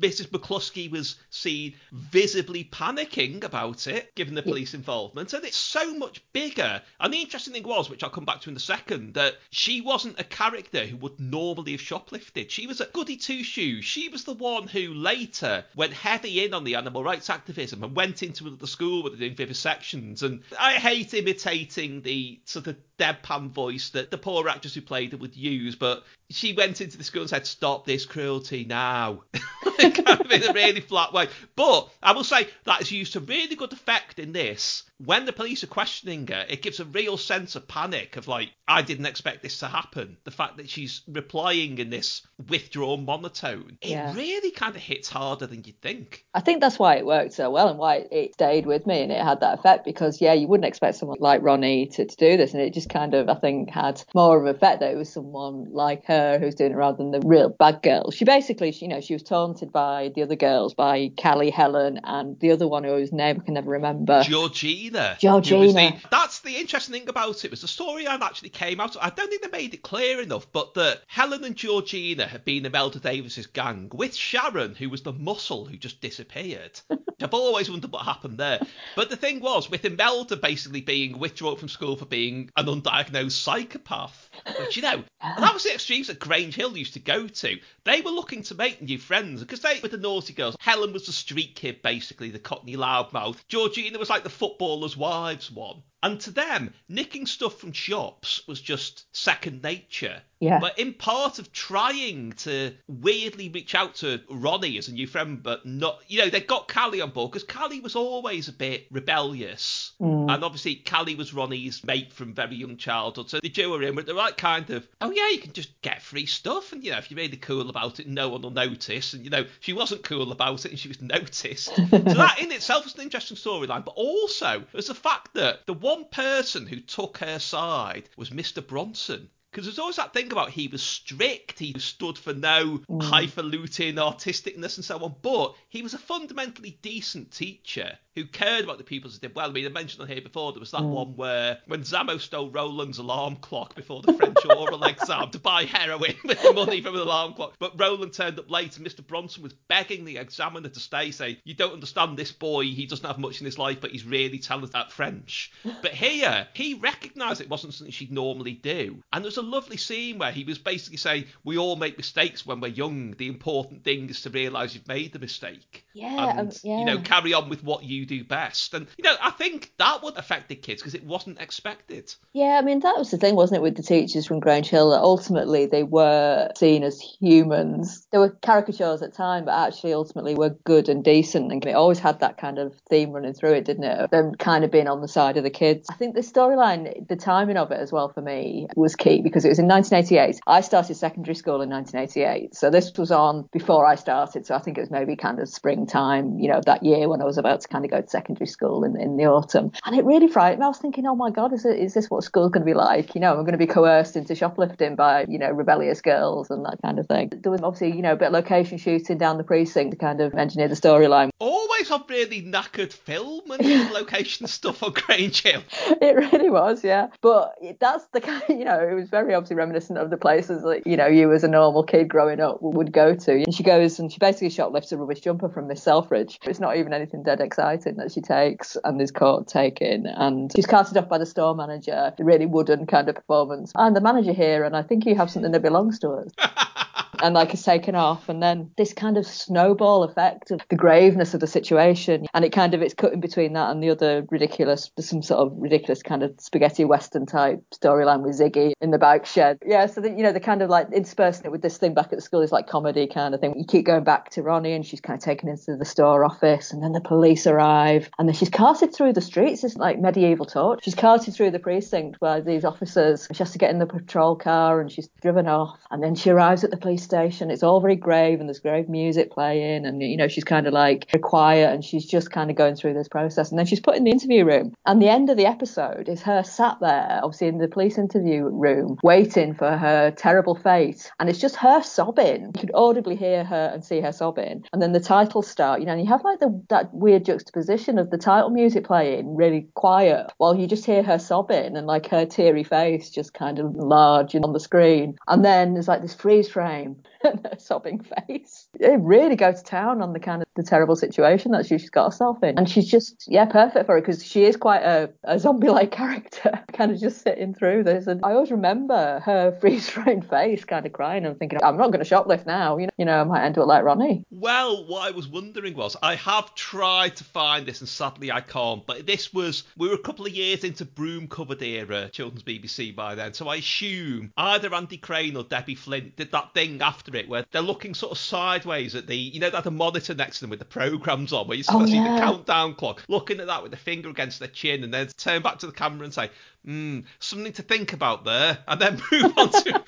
Speaker 2: Mrs. McCluskey was seen visibly panicking about it, given the police involvement. And it's so much bigger. And the interesting thing was, which I'll come back to in a second, that she wasn't a character who would normally have shoplifted. She was a goody two shoes. She was the one who later went heavy in on the animal rights activism and went into the school where they're doing vivisections. And I hate imitating the sort of deadpan voice that the poor actors who played it would use, but she went into the school and said, "Stop this cruelty now," kind of in a really flat way. But I will say that is used to really good effect in this. When the police are questioning her, it gives a real sense of panic of like, I didn't expect this to happen. The fact that she's replying in this withdrawn monotone, it
Speaker 4: Yeah.
Speaker 2: really kind of hits harder than you'd think.
Speaker 4: I think that's why it worked so well and why it stayed with me and it had that effect because, yeah, you wouldn't expect someone like Ronnie to, to do this. And it just kind of, I think, had more of an effect that it was someone like her who's doing it rather than the real bad girl. She basically, she, you know, she was taunted by the other girls, by Callie, Helen, and the other one whose name I can never remember.
Speaker 2: Georgina.
Speaker 4: Georgina.
Speaker 2: the- that's the interesting thing about it was the storyline actually came out. I don't think they made it clear enough, but that Helen and Georgina had been in Imelda Davis's gang with Sharon, who was the muscle who just disappeared. I've always wondered what happened there. But the thing was, with Imelda basically being withdrawn from school for being an undiagnosed psychopath, which you know, that was the extremes that Grange Hill used to go to. They were looking to make new friends because they were the naughty girls. Helen was the street kid, basically, the cockney loudmouth. Georgina was like the footballer's wives one. And to them, nicking stuff from shops was just second nature.
Speaker 4: Yeah.
Speaker 2: But in part of trying to weirdly reach out to Ronnie as a new friend, but not, you know, they got Callie on board because Callie was always a bit rebellious.
Speaker 4: Mm.
Speaker 2: And obviously, Callie was Ronnie's mate from very young childhood. So they drew her in with the right kind of, oh, yeah, you can just get free stuff. And, you know, if you're really cool about it, no one will notice. And, you know, she wasn't cool about it and she was noticed. so that in itself was an interesting storyline. But also, there's the fact that the one person who took her side was Mr. Bronson. Because there's always that thing about he was strict, he stood for no mm. highfalutin artisticness and so on, but he was a fundamentally decent teacher who cared about the pupils that did well. I mean, I mentioned on here before, there was that mm. one where when Zammo stole Roland's alarm clock before the French oral exam to buy heroin with the money from an alarm clock, but Roland turned up late and Mr. Bronson was begging the examiner to stay, saying, You don't understand this boy, he doesn't have much in his life, but he's really talented at French. But here, he recognised it wasn't something she'd normally do. And there's a lovely scene where he was basically saying, We all make mistakes when we're young. The important thing is to realise you've made the mistake.
Speaker 4: Yeah,
Speaker 2: And,
Speaker 4: um, yeah.
Speaker 2: you know, carry on with what you do best. And, you know, I think that would affect the kids because it wasn't expected.
Speaker 4: Yeah, I mean that was the thing, wasn't it, with the teachers from Grange Hill? That ultimately they were seen as humans. They were caricatures at time, but actually ultimately were good and decent. And it always had that kind of theme running through it, didn't it? Them kind of being on the side of the kids. I think the storyline, the timing of it as well for me was key because it was in 1988. I started secondary school in 1988, so this was on before I started. So I think it was maybe kind of springtime, you know, that year when I was about to kind of go to secondary school in, in the autumn. And it really frightened me. I was thinking, oh my God, is, it, is this what school's going to be like? You know, I'm going to be coerced into shoplifting by, you know, rebellious girls and that kind of thing. There was obviously, you know, a bit of location shooting down the precinct to kind of engineer the storyline.
Speaker 2: Always a really knackered film and location stuff on Grange Hill.
Speaker 4: It really was, yeah. But that's the kind, you know, it was very obviously reminiscent of the places that, you know, you as a normal kid growing up would go to. And she goes and she basically shoplifts a rubbish jumper from Selfridge. It's not even anything dead exciting that she takes and is caught taking. And she's carted off by the store manager, really wooden kind of performance. I'm the manager here and I think you have something that belongs to us. and like is taken off and then this kind of snowball effect of the graveness of the situation and it kind of it's cut in between that and the other ridiculous some sort of ridiculous kind of spaghetti western type storyline with Ziggy in the bike shed. Yeah so that you know they kind of like interspersing it with this thing back at the school is like comedy kind of thing. You keep going back to Ronnie and she's kind of taken into the store office and then the police arrive and then she's carted through the streets. It's like medieval torch. She's carted through the precinct by these officers she has to get in the patrol car and she's driven off and then she arrives at the police station. It's all very grave and there's grave music playing and you know she's kind of like quiet and she's just kind of going through this process. And then she's put in the interview room. And the end of the episode is her sat there obviously in the police interview room waiting for her terrible fate. And it's just her sobbing. You could audibly hear her and see her sobbing. And then the title start you know and you have like the that weird juxtaposition of the title music playing really quiet while you just hear her sobbing and like her teary face just kind of large on the screen. And then there's like this freeze frame time. and her sobbing face. It really go to town on the kind of the terrible situation that she's got herself in. And she's just, yeah, perfect for it because she is quite a, a zombie like character, kind of just sitting through this. And I always remember her freeze frame face kind of crying and thinking, I'm not going to shoplift now. You know, you know, I might end up like Ronnie.
Speaker 2: Well, what I was wondering was, I have tried to find this, and sadly I can't. But this was we were a couple of years into broom cupboard era children's BBC by then, so I assume either Andy Crane or Debbie Flint did that thing after it where they're looking sort of sideways at the, you know, that the monitor next to them with the programs on, where you sort
Speaker 4: Oh,
Speaker 2: of see
Speaker 4: yeah.
Speaker 2: the countdown clock, looking at that with the finger against their chin, and then turn back to the camera and say, hmm, something to think about there, and then move on to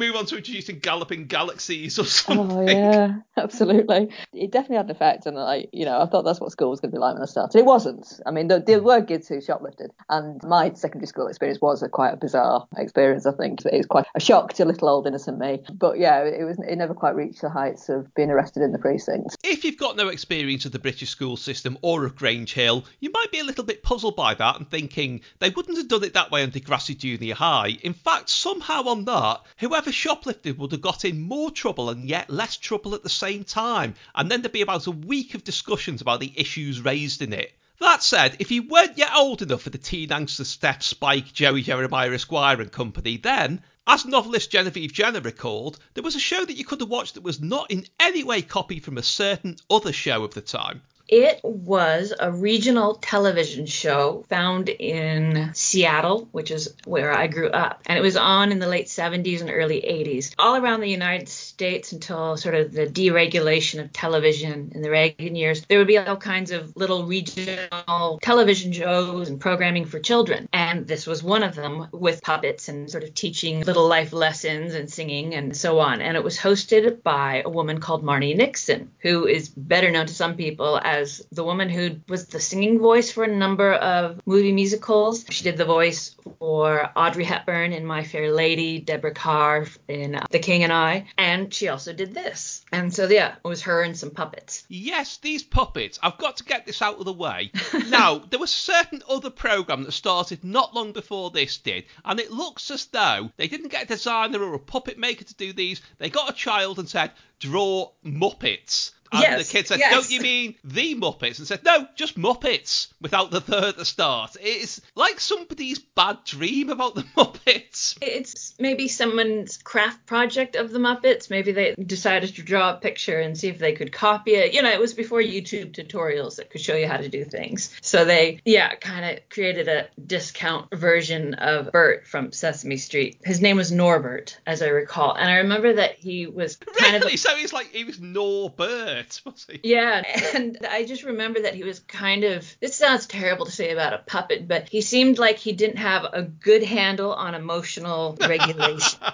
Speaker 2: move on to introducing galloping galaxies or something.
Speaker 4: Oh yeah, absolutely. It definitely had an effect, and like you know, I thought that's what school was going to be like when I started. It wasn't. I mean, there, there hmm. were kids who shoplifted, and my secondary school experience was a quite a bizarre experience. I think it was quite a shock to little old innocent me. But yeah, it was. It never quite reached the heights of being arrested in the precinct.
Speaker 2: If you've got no experience of the British school system or of Grange Hill, you might be a little bit puzzled by that and thinking they wouldn't have done it that way on Degrassi Junior High. In fact, somehow on that, whoever shoplifted would have got in more trouble and yet less trouble at the same time, and then there'd be about a week of discussions about the issues raised in it. That said, if you weren't yet old enough for the teen angsters Steph, Spike, Joey Jeremiah Esquire and company, then, as novelist Genevieve Jenner recalled, there was a show that you could have watched that was not in any way copied from a certain other show of the time.
Speaker 5: It was a regional television show found in Seattle, which is where I grew up. And it was on in the late 70s and early 80s, all around the United States until sort of the deregulation of television in the Reagan years. There would be all kinds of little regional television shows and programming for children. And this was one of them with puppets and sort of teaching little life lessons and singing and so on. And it was hosted by a woman called Marni Nixon, who is better known to some people as the woman who was the singing voice for a number of movie musicals. She did the voice for Audrey Hepburn in My Fair Lady, Deborah Kerr in uh, The King and I, and she also did this. And so, yeah, it was her and some puppets.
Speaker 2: Yes, these puppets. I've got to get this out of the way. now, there was a certain other program that started not long before this did, and it looks as though they didn't get a designer or a puppet maker to do these. They got a child and said, draw Muppets. And
Speaker 5: Yes,
Speaker 2: the kid said,
Speaker 5: yes.
Speaker 2: Don't you mean the Muppets? And said, No, just Muppets without the third at the start. It's like somebody's bad dream about the Muppets.
Speaker 5: It's maybe someone's craft project of the Muppets. Maybe they decided to draw a picture and see if they could copy it. You know, it was before YouTube tutorials that could show you how to do things. So they, yeah, kind of created a discount version of Bert from Sesame Street. His name was Norbert, as I recall. And I remember that he was kind of
Speaker 2: Really? So he's like, he was Norbert, was he?
Speaker 5: Yeah, and I just remember that he was kind of. This sounds terrible to say about a puppet, but he seemed like he didn't have a good handle on emotional regulation.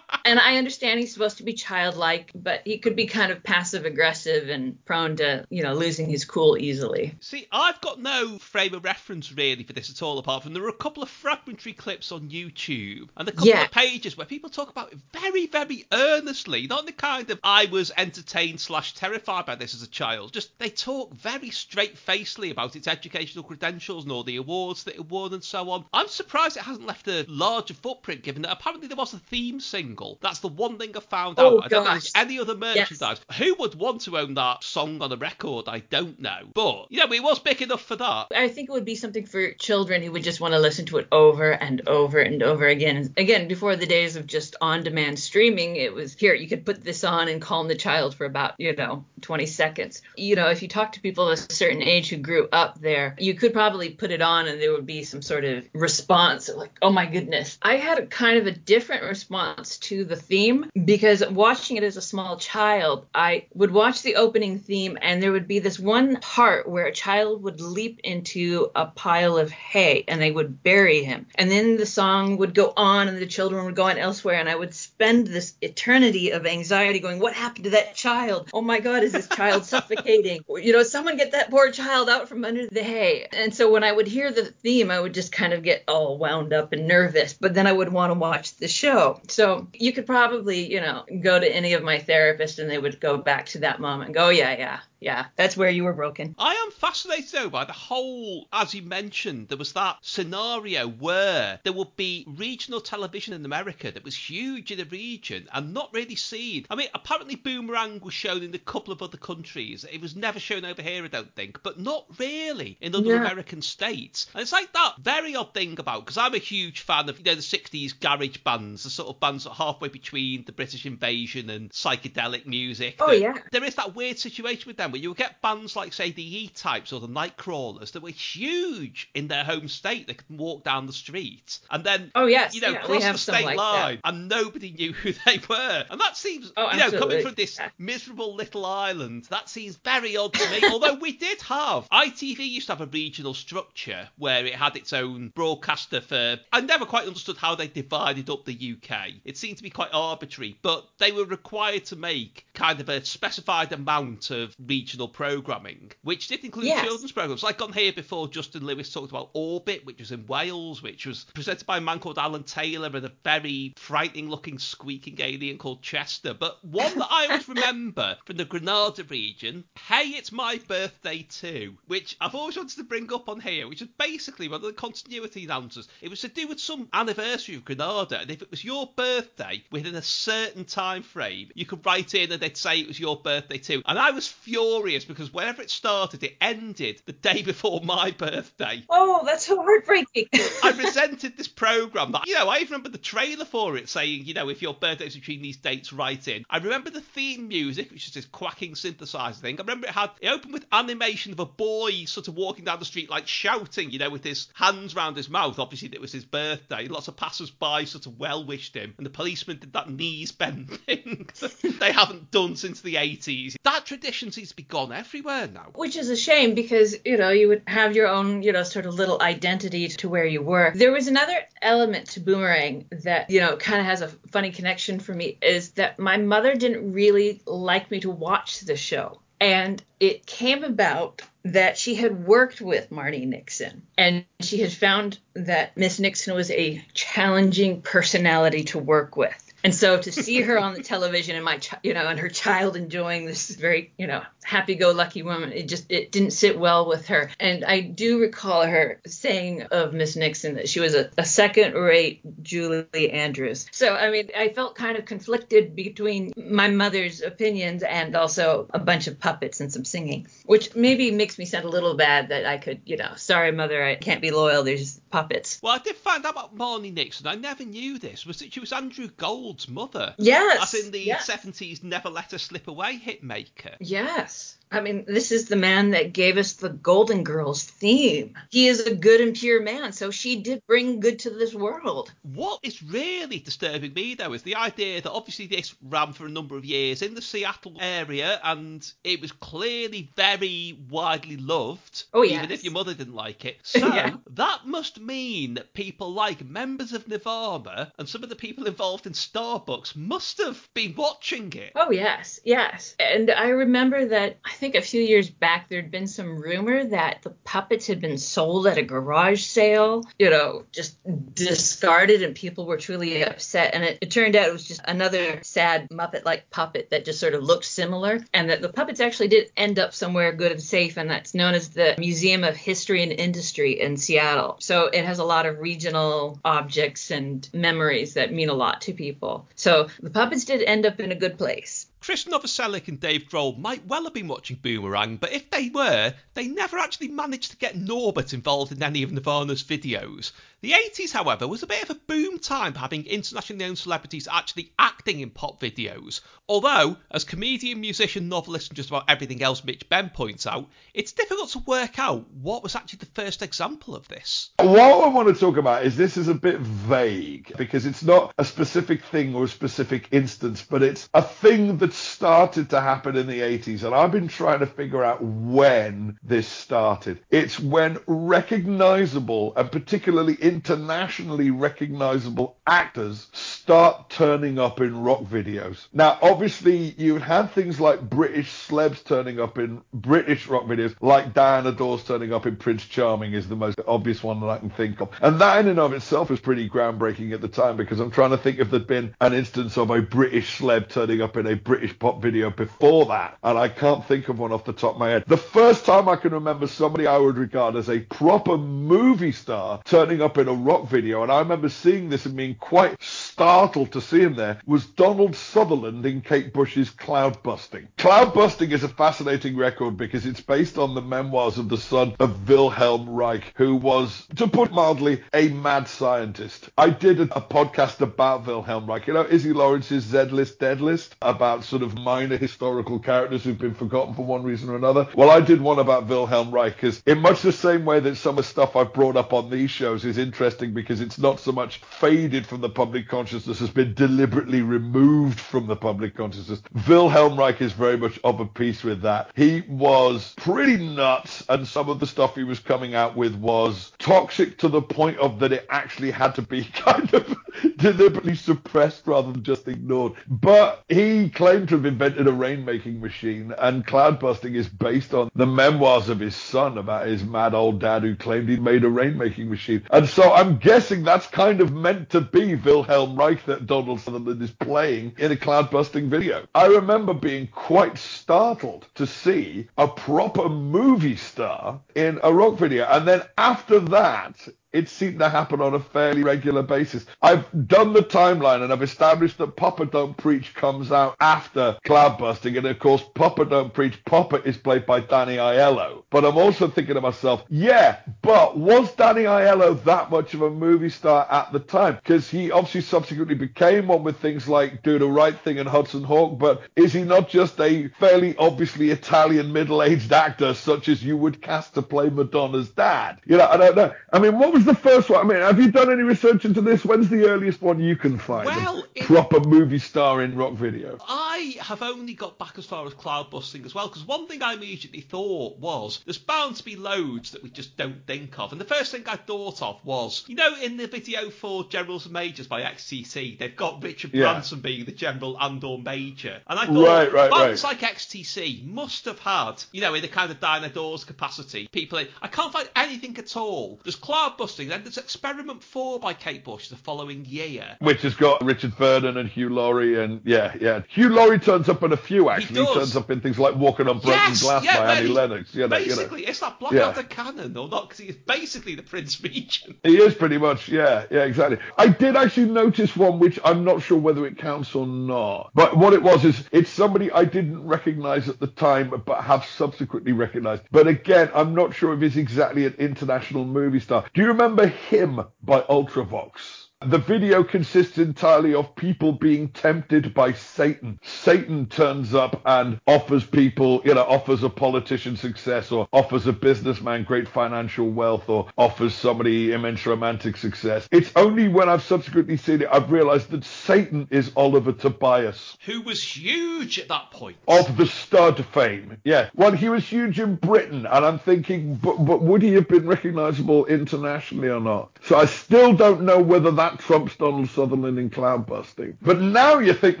Speaker 5: and I understand he's supposed to be childlike, but he could be kind of passive aggressive and prone to, you know, losing his cool easily.
Speaker 2: See, I've got no frame of reference really for this at all, apart from there are a couple of fragmentary clips on YouTube and a couple
Speaker 5: Yeah.
Speaker 2: of pages where people talk about it very, very earnestly. Not in the kind of I was entertained slash terrified by this as a child. Just they talk very straight facedly about its educational credentials and all the awards that it won and so on. I'm surprised it hasn't left a larger footprint, given that apparently there was a theme single. That's the one thing I found
Speaker 5: Oh,
Speaker 2: out. I don't know if
Speaker 5: gosh.
Speaker 2: there's any other merchandise. Who would want to own that song on a record? I don't know. But, you know, it was big enough for that.
Speaker 5: I think it would be something for children who would just want to listen to it over and over and over again. Again, before the days of just on demand streaming, it was here, you could put this on and calm the child for about, you know, 20 seconds. You know, if you talk to people of a certain age who grew up there, you could probably put it on and there would be some sort of response like, oh my goodness. I had a kind of a different response to the theme because watching it as a small child, I would watch the opening theme and there would be this one part where a child would leap into a pile of hay and they would bury him. And then the song would go on and the children would go on elsewhere and I would spend this eternity of anxiety going, what happened to that child? Oh my God, is this child suffocating? You know, someone get that poor child out from under the hay. And so when I would hear the theme, I would just kind of get all wound up and nervous, but then I would want to watch the show. So you could probably, you know, go to any of my therapists and they would go back to that moment and go, "Oh, yeah, yeah, yeah, that's where you were broken.
Speaker 2: I am fascinated though by the whole, as you mentioned, there was that scenario where there would be regional television in America that was huge in the region and not really seen. I mean, apparently Boomerang was shown in a couple of other countries. It was never shown over here, I don't think, but not really in other
Speaker 5: Yeah.
Speaker 2: American states. And it's like that very odd thing about because I'm a huge fan of you know the 60s garage bands, the sort of bands that are halfway between the British invasion and psychedelic music.
Speaker 5: Oh, yeah.
Speaker 2: there is that weird situation with them where you would get bands like, say, the E Types or the Nightcrawlers that were huge in their home state. They could walk down the street and then,
Speaker 5: Oh, yes,
Speaker 2: you know,
Speaker 5: yeah, we
Speaker 2: cross
Speaker 5: have
Speaker 2: the state
Speaker 5: like that.
Speaker 2: line and nobody knew who they were. And that seems,
Speaker 5: Oh,
Speaker 2: you know, coming from this
Speaker 5: Yeah.
Speaker 2: miserable little island, that seems very odd to me. Although we did have, ITV used to have a regional structure where it had its own broadcaster for, I never quite understood how they divided up the UK. It seemed to be quite arbitrary, but they were required to make kind of a specified amount of regional programming, which did include
Speaker 5: Yes.
Speaker 2: children's programs. Like on here before, Justin Lewis talked about Orbit, which was in Wales, which was presented by a man called Alan Taylor and a very frightening looking squeaking alien called Chester. But one that I always remember from the Granada region, Hey, It's My Birthday Too, which I've always wanted to bring up on here, which is basically one of the continuity announcers. It was to do with some anniversary of Granada, and if it was your birthday within a certain time frame, you could write in and they'd say it was your birthday too. And I was furious because whenever it started, it ended the day before my birthday.
Speaker 5: Oh, that's so heartbreaking.
Speaker 2: I resented this program. That you know, I even remember the trailer for it saying, you know, if your birthday's between these dates, write in. I remember the theme music, which is this quacking synthesizer thing. I remember it had it opened with animation of a boy sort of walking down the street like shouting, you know, with his hands round his mouth. Obviously, it was his birthday. Lots of passers-by sort of well wished him, and the policeman did that knees bend thing they haven't done since the 80s. That tradition seems to be gone everywhere now.
Speaker 5: Which is a shame because, you know, you would have your own, you know, sort of little identity to where you were. There was another element to Boomerang that, you know, kind of has a funny connection for me is that my mother didn't really like me to watch the show. And it came about that she had worked with Marni Nixon and she had found that Miss Nixon was a challenging personality to work with. And so to see her on the television and my, you know, and her child enjoying this very, you know, happy-go-lucky woman, it just it didn't sit well with her. And I do recall her saying of Miss Nixon that she was a, a second-rate Julie Andrews. So I mean, I felt kind of conflicted between my mother's opinions and also a bunch of puppets and some singing, which maybe makes me sound a little bad that I could, you know, sorry mother, I can't be loyal. There's puppets.
Speaker 2: Well, I did find out about Marni Nixon. I never knew this. Was that she was Andrew Gold's mother?
Speaker 5: Yes.
Speaker 2: As in the
Speaker 5: yes.
Speaker 2: 70s Never Let Her Slip Away hitmaker.
Speaker 5: Yes. I mean, this is the man that gave us the Golden Girls theme. He is a good and pure man, so she did bring good to this world.
Speaker 2: What is really disturbing me, though, is the idea that obviously this ran for a number of years in the Seattle area and it was clearly very widely loved,
Speaker 5: Oh,
Speaker 2: yeah.
Speaker 5: even
Speaker 2: if your mother didn't like it. So
Speaker 5: Yeah.
Speaker 2: that must mean that people like members of Nirvana and some of the people involved in Starbucks must have been watching it.
Speaker 5: Oh, yes, yes. And I remember that I think a few years back there'd been some rumor that the puppets had been sold at a garage sale, you know, just discarded, and people were truly upset. And it, it turned out it was just another sad Muppet like puppet that just sort of looked similar, and that the puppets actually did end up somewhere good and safe, and that's known as the Museum of History and Industry in Seattle. So it has a lot of regional objects and memories that mean a lot to people. So the puppets did end up in a good place.
Speaker 2: Chris Novoselic and Dave Grohl might well have been watching Boomerang, but if they were, they never actually managed to get Norbert involved in any of Nirvana's videos. The 80s, however, was a bit of a boom time for having internationally known celebrities actually acting in pop videos. Although, as comedian, musician, novelist, and just about everything else Mitch Benn points out, it's difficult to work out what was actually the first example of this.
Speaker 6: What I want to talk about is this is a bit vague because it's not a specific thing or a specific instance, but it's a thing that started to happen in the 80s. And I've been trying to figure out when this started. It's when recognizable and particularly internationally recognizable actors start turning up in rock videos. Now, obviously, you had things like British celebs turning up in British rock videos, like Diana Dors turning up in Prince Charming is the most obvious one that I can think of. And that in and of itself was pretty groundbreaking at the time because I'm trying to think if there'd been an instance of a British celeb turning up in a British pop video before that. And I can't think of one off the top of my head. The first time I can remember somebody I would regard as a proper movie star turning up in a rock video, and I remember seeing this and being quite startled to see him there, was Donald Sutherland in Kate Bush's Cloud Busting. Cloud Busting is a fascinating record because it's based on the memoirs of the son of Wilhelm Reich, who was, to put mildly, a mad scientist. I did a, a podcast about Wilhelm Reich, you know, Iszi Lawrence's Z List, Dead List, about sort of minor historical characters who've been forgotten for one reason or another. Well, I did one about Wilhelm Reich because, in much the same way that some of the stuff I've brought up on these shows is interesting because it's not so much faded from the public consciousness as been deliberately removed from the public consciousness. Wilhelm Reich is very much of a piece with that. He was pretty nuts, and some of the stuff he was coming out with was toxic to the point of that it actually had to be kind of deliberately suppressed rather than just ignored. But he claimed to have invented a rainmaking machine, and cloud busting is based on the memoirs of his son about his mad old dad who claimed he'd made a rainmaking machine. And so I'm guessing that's kind of meant to be Wilhelm Reich that Donald Sutherland is playing in a cloud busting video. I remember being quite startled to see a proper movie star in a rock video. And then after that, it seemed to happen on a fairly regular basis. I've done the timeline and I've established that Papa Don't Preach comes out after Cloudbusting, and of course, Papa Don't Preach, Papa is played by Danny Aiello. But I'm also thinking to myself, yeah, but was Danny Aiello that much of a movie star at the time? Because he obviously subsequently became one with things like Do the Right Thing and Hudson Hawk, but is he not just a fairly obviously Italian middle-aged actor such as you would cast to play Madonna's dad? You know, I don't know. I mean, what was the first one? I mean, have you done any research into this? When's the earliest one you can find?
Speaker 2: Well, it-
Speaker 6: proper movie star in rock video.
Speaker 2: I have only got back as far as cloud busting as well, because one thing I immediately thought was there's bound to be loads that we just don't think of. And the first thing I thought of was, you know, in the video for Generals and Majors by XTC, they've got Richard
Speaker 6: Yeah.
Speaker 2: Branson being the General and or Major. And I thought
Speaker 6: Right, right,
Speaker 2: bands
Speaker 6: right.
Speaker 2: like XTC must have had, you know, in the kind of Diana Dors capacity, people in, I can't find anything at all. There's cloud busting, then there's Experiment 4 by Kate Bush the following year.
Speaker 6: Which has got Richard Vernon and Hugh Laurie and yeah, yeah. Hugh Laurie Oh, turns up in a few actually.
Speaker 2: does.
Speaker 6: turns up in things like Walking on Broken
Speaker 2: Yes,
Speaker 6: Glass
Speaker 2: yeah,
Speaker 6: by Annie
Speaker 2: he-
Speaker 6: Lennox. You know, you know.
Speaker 2: Basically, it's that Blackadder
Speaker 6: Yeah.
Speaker 2: Out the Cannon, or not? Because he's basically the Prince Regent.
Speaker 6: He is pretty much, yeah, yeah, exactly. I did actually notice one which I'm not sure whether it counts or not. But what it was is it's somebody I didn't recognize at the time, but have subsequently recognized. But again, I'm not sure if he's exactly an international movie star. Do you remember him by Ultravox? The video consists entirely of people being tempted by Satan. Satan turns up and offers people, you know, offers a politician success or offers a businessman great financial wealth or offers somebody immense romantic success. It's only when I've subsequently seen it I've realized that Satan is Oliver Tobias
Speaker 2: Who was huge at that point.
Speaker 6: of the stud fame. Yeah. Well, he was huge in Britain, and I'm thinking, but, but would he have been recognizable internationally or not? So I still don't know whether that trumps Donald Sutherland in cloud busting. But now you think